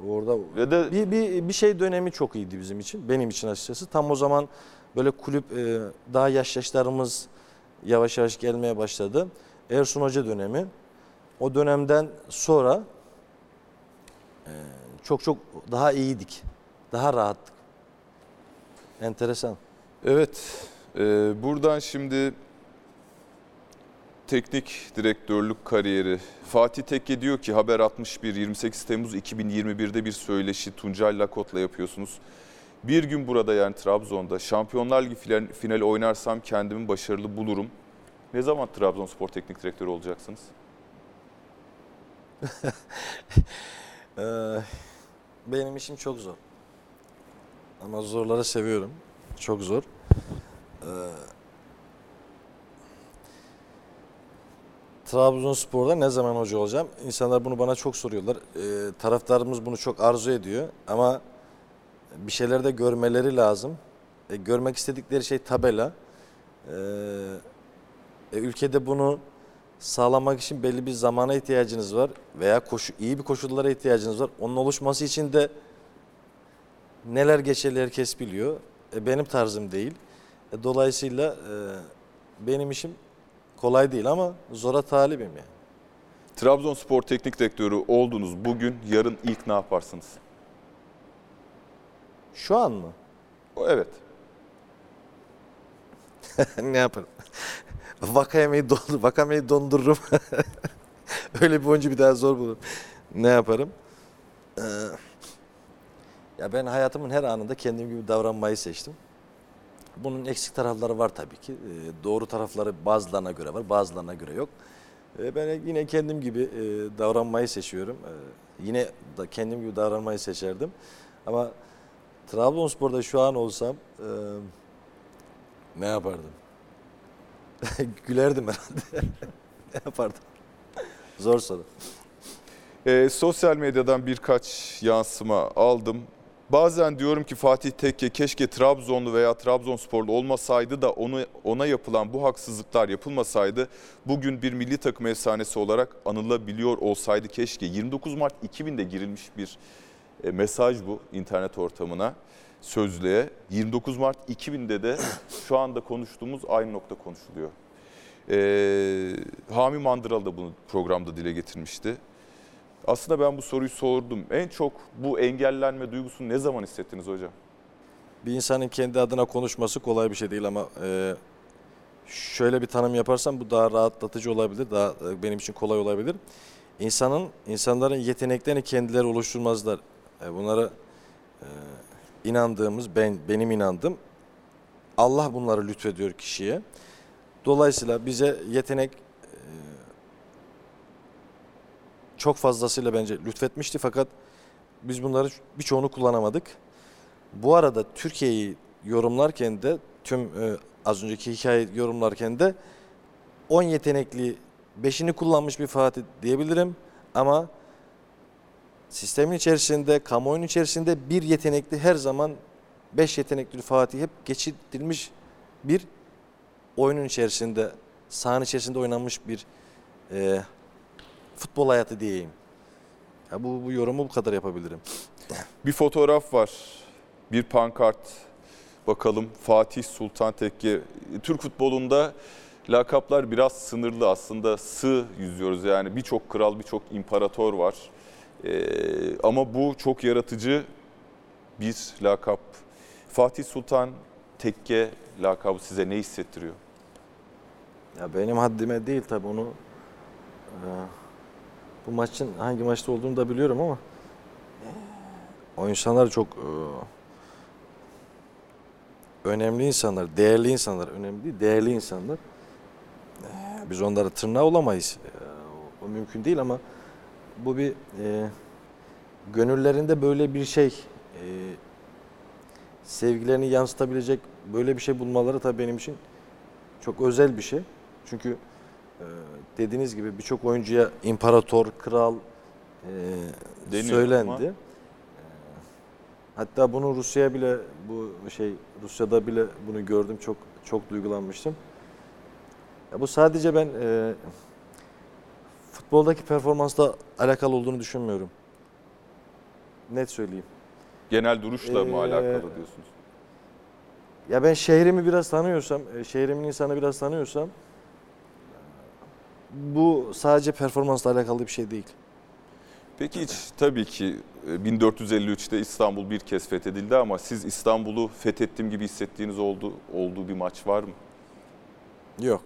Orada Ve de bir, bir, bir şey dönemi çok iyiydi bizim için. Benim için açıkçası. Tam o zaman böyle kulüp e, daha yaş yaşlarımız yavaş yavaş gelmeye başladı. Ersun Hoca dönemi. O dönemden sonra e, çok çok daha iyiydik. Daha rahattık. Enteresan. Evet, e, buradan şimdi teknik direktörlük kariyeri. Fatih Tekke diyor ki Haber 61 28 Temmuz 2021'de bir söyleşi Tuncay Lakot'la yapıyorsunuz. Bir gün burada yani Trabzon'da Şampiyonlar Ligi final, finali oynarsam kendimi başarılı bulurum. Ne zaman Trabzonspor teknik direktörü olacaksınız? Ee, benim işim çok zor. Ama zorları seviyorum. Çok zor. Ee, Trabzonspor'da ne zaman hoca olacağım? İnsanlar bunu bana çok soruyorlar. Ee, taraftarımız bunu çok arzu ediyor. Ama bir şeyler de görmeleri lazım. E, görmek istedikleri şey tabela. Ee, e, ülkede bunu sağlamak için belli bir zamana ihtiyacınız var veya koşu, iyi bir koşullara ihtiyacınız var. Onun oluşması için de neler geçerli herkes biliyor. E, benim tarzım değil. E, dolayısıyla e, benim işim kolay değil ama zora talibim yani. Trabzonspor teknik direktörü oldunuz bugün, yarın ilk ne yaparsınız? Şu an mı? O- Evet. ne yaparım? Vakayemeyi dondur, vakameyi dondururum. Öyle bir oyuncu bir daha zor bulurum. Ne yaparım? Ee, ya ben hayatımın her anında kendim gibi davranmayı seçtim. Bunun eksik tarafları var tabii ki. Ee, doğru tarafları bazılarına göre var, bazılarına göre yok. Ee, ben yine kendim gibi e, davranmayı seçiyorum. Ee, yine da kendim gibi davranmayı seçerdim. Ama Trabzonspor'da şu an olsam e, ne yapardım? Gülerdim herhalde. ne yapardım? Zor soru. Ee, sosyal medyadan birkaç yansıma aldım. Bazen diyorum ki Fatih Tekke keşke Trabzonlu veya Trabzonsporlu olmasaydı da onu ona yapılan bu haksızlıklar yapılmasaydı bugün bir milli takım efsanesi olarak anılabiliyor olsaydı keşke. 29 Mart 2000'de girilmiş bir e, mesaj bu internet ortamına, sözlüğe. 29 Mart 2000'de de şu anda konuştuğumuz aynı nokta konuşuluyor. Ee, Hami Mandıralı da bunu programda dile getirmişti. Aslında ben bu soruyu sordum. En çok bu engellenme duygusunu ne zaman hissettiniz hocam? Bir insanın kendi adına konuşması kolay bir şey değil ama e, şöyle bir tanım yaparsam bu daha rahatlatıcı olabilir, daha e, benim için kolay olabilir. İnsanın, insanların yeteneklerini kendileri oluşturmazlar. E, bunlara e, inandığımız, ben benim inandım. Allah bunları lütfediyor kişiye. Dolayısıyla bize yetenek e, çok fazlasıyla bence lütfetmişti fakat biz bunları birçoğunu kullanamadık. Bu arada Türkiye'yi yorumlarken de tüm e, az önceki hikaye yorumlarken de 10 yetenekli beşini kullanmış bir Fatih diyebilirim ama sistemin içerisinde, kamuoyunun içerisinde bir yetenekli her zaman beş yetenekli Fatih hep geçirilmiş bir oyunun içerisinde, sahanın içerisinde oynanmış bir e, futbol hayatı diyeyim. Ya bu, bu yorumu bu kadar yapabilirim. Bir fotoğraf var. Bir pankart. Bakalım Fatih Sultan Tekke. Türk futbolunda lakaplar biraz sınırlı aslında. Sığ yüzüyoruz yani birçok kral, birçok imparator var. Ee, ama bu çok yaratıcı bir lakap. Fatih Sultan Tekke lakabı size ne hissettiriyor? Ya benim haddime değil tabii onu e, bu maçın hangi maçta olduğunu da biliyorum ama o insanlar çok e, önemli insanlar, değerli insanlar, önemli değil, değerli insanlar. E, Biz onlara tırnağı olamayız. E, O mümkün değil ama bu bir e, gönüllerinde böyle bir şey e, sevgilerini yansıtabilecek böyle bir şey bulmaları tabii benim için çok özel bir şey. Çünkü e, dediğiniz gibi birçok oyuncuya imparator, kral e, Deniyor söylendi. ama- E, hatta bunu Rusya'ya bile bu şey Rusya'da bile bunu gördüm çok çok duygulanmıştım. Ya bu sadece ben e, futboldaki performansla alakalı olduğunu düşünmüyorum. Net söyleyeyim. Genel duruşla mı Ee, alakalı diyorsunuz? Ya ben şehrimi biraz tanıyorsam, e, şehrimin insanı biraz tanıyorsam bu sadece performansla alakalı bir şey değil. Peki hiç tabii ki e, 1453'te İstanbul bir kez fethedildi ama siz İstanbul'u fethettiğim gibi hissettiğiniz oldu, olduğu bir maç var mı? Yok.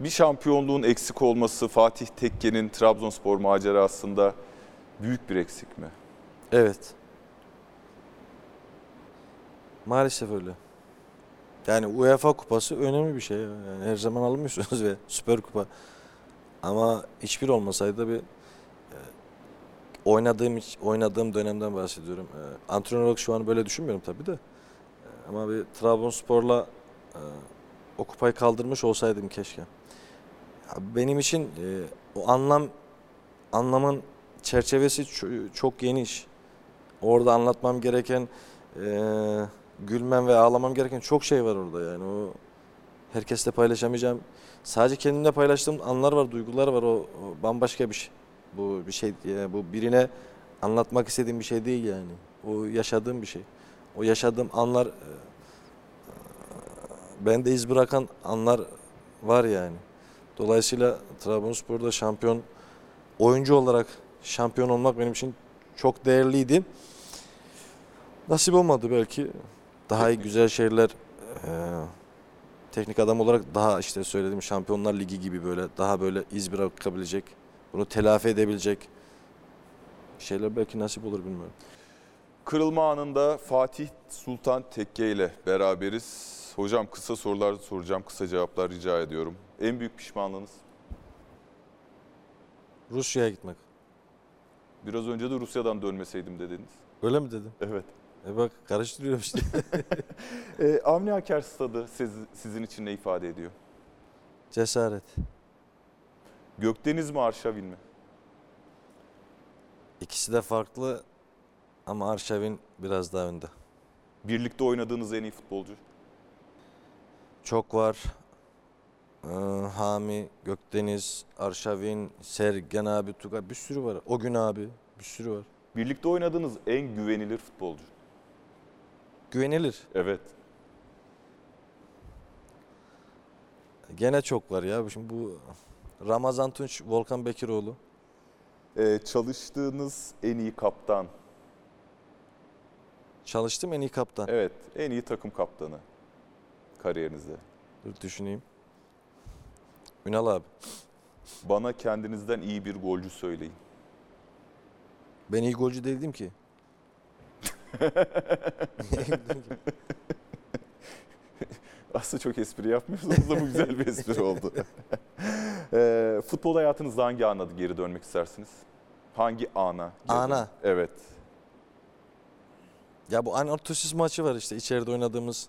Bir şampiyonluğun eksik olması Fatih Tekke'nin Trabzonspor macerasında büyük bir eksik mi? Evet. Maalesef öyle. Yani UEFA kupası önemli bir şey. Yani her zaman alınmıyorsunuz ve Süper Kupa. Ama hiçbir olmasaydı bir e, oynadığım oynadığım dönemden bahsediyorum. E, antrenör olarak şu an böyle düşünmüyorum tabii de. E, ama bir Trabzonspor'la e, o kupayı kaldırmış olsaydım keşke. Benim için e, o anlam anlamın çerçevesi ço- çok geniş. Orada anlatmam gereken, eee, gülmem ve ağlamam gereken çok şey var orada yani. O herkesle paylaşamayacağım. Sadece kendimle paylaştığım anlar var, duygular var. O, o bambaşka bir şey. Bu bir şey, yani bu birine anlatmak istediğim bir şey değil yani. O yaşadığım bir şey. O yaşadığım anlar eee, bende iz bırakan anlar var yani. Dolayısıyla Trabzonspor'da şampiyon oyuncu olarak şampiyon olmak benim için çok değerliydi. Nasip olmadı belki. Daha iyi güzel şeyler eee, teknik adam olarak daha işte söylediğim Şampiyonlar Ligi gibi böyle daha böyle iz bırakabilecek, bunu telafi edebilecek şeyler belki nasip olur bilmiyorum. Kırılma anında Fatih Sultan Tekke ile beraberiz. Hocam kısa sorular soracağım, kısa cevaplar rica ediyorum. En büyük pişmanlığınız? Rusya'ya gitmek. Biraz önce de Rusya'dan dönmeseydim dediniz. Öyle mi dedim? Evet. E bak karıştırıyorum işte. Ee, Avni Aker Stadı siz- sizin için ne ifade ediyor? Cesaret. Gökdeniz mi Arşavin mi? İkisi de farklı ama Arşavin biraz daha önde. Birlikte oynadığınız en iyi futbolcu? Çok var. Ee, Hami, Gökdeniz, Arşavin, Sergen abi, Tugay bir sürü var. O gün abi bir sürü var. Birlikte oynadığınız en güvenilir futbolcu? Güvenilir. Evet. Gene çok var ya. Şimdi bu Ramazan Tunç, Volkan Bekiroğlu. Ee, çalıştığınız en iyi kaptan? Çalıştım en iyi kaptan. Evet, en iyi takım kaptanı kariyerinizde. Dur düşüneyim. Ünal abi. Bana kendinizden iyi bir golcü söyleyin. Ben iyi golcü değildim ki. Aslında çok espri yapmıyorsunuz da bu güzel bir espri oldu. Ee, futbol hayatınızda hangi ana geri dönmek istersiniz? Hangi ana? geri Ana. Evet. Ya bu Anortosis maçı var işte içeride oynadığımız.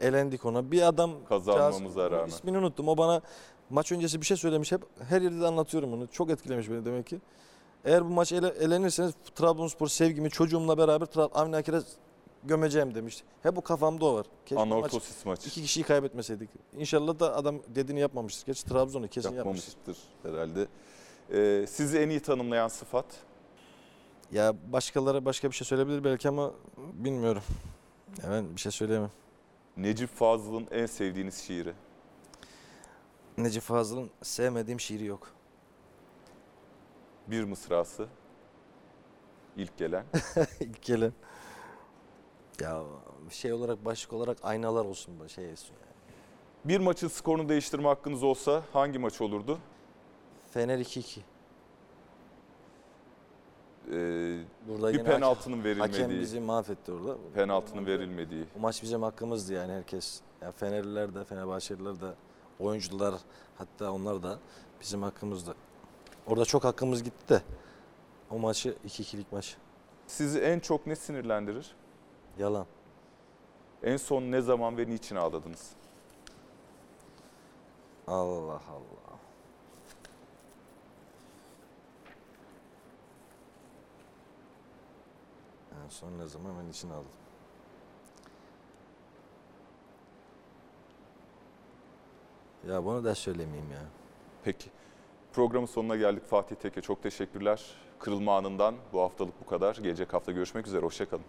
Elendik ona. Bir adam Kazanmamıza Kazım- rağmen. ismini unuttum. O bana maç öncesi bir şey söylemiş. Hep her yerde de anlatıyorum bunu. Çok etkilemiş beni demek ki. Eğer bu maç ele, elenirseniz Trabzonspor sevgimi çocuğumla beraber Trab Avni gömeceğim demişti. Hep bu kafamda o var. Keşke maç Anortosis maçı. iki kişiyi kaybetmeseydik. İnşallah da adam dediğini yapmamıştır. Gerçi Trabzon'u kesin yapmıştır. Yapmamıştır herhalde. Ee, sizi en iyi tanımlayan sıfat? Ya başkaları başka bir şey söyleyebilir belki ama bilmiyorum. Ya ben bir şey söyleyemem. Necip Fazıl'ın en sevdiğiniz şiiri? Necip Fazıl'ın sevmediğim şiiri yok. Bir mısrası. İlk gelen. İlk gelen. Ya şey olarak başlık olarak aynalar olsun bu şey olsun yani. Bir maçın skorunu değiştirme hakkınız olsa hangi maç olurdu? Fener 2-2. Ee, Burada bir yine penaltının verilmediği, hakem bizi mahvetti orada. penaltının verilmediği. Bu maç bizim hakkımızdı yani herkes. Ya Fenerliler de, Fenerbahçeliler de, oyuncular hatta onlar da bizim hakkımızdı. Orada çok hakkımız gitti de o maçı 2-2'lik maç. Sizi en çok ne sinirlendirir? Yalan. En son ne zaman ve niçin ağladınız? Allah Allah. En son ne zaman ben için aldım. Ya bunu da söylemeyeyim ya. Peki. Programın sonuna geldik. Fatih Teke çok teşekkürler. Kırılma anından bu haftalık bu kadar. Gelecek hafta görüşmek üzere. Hoşçakalın.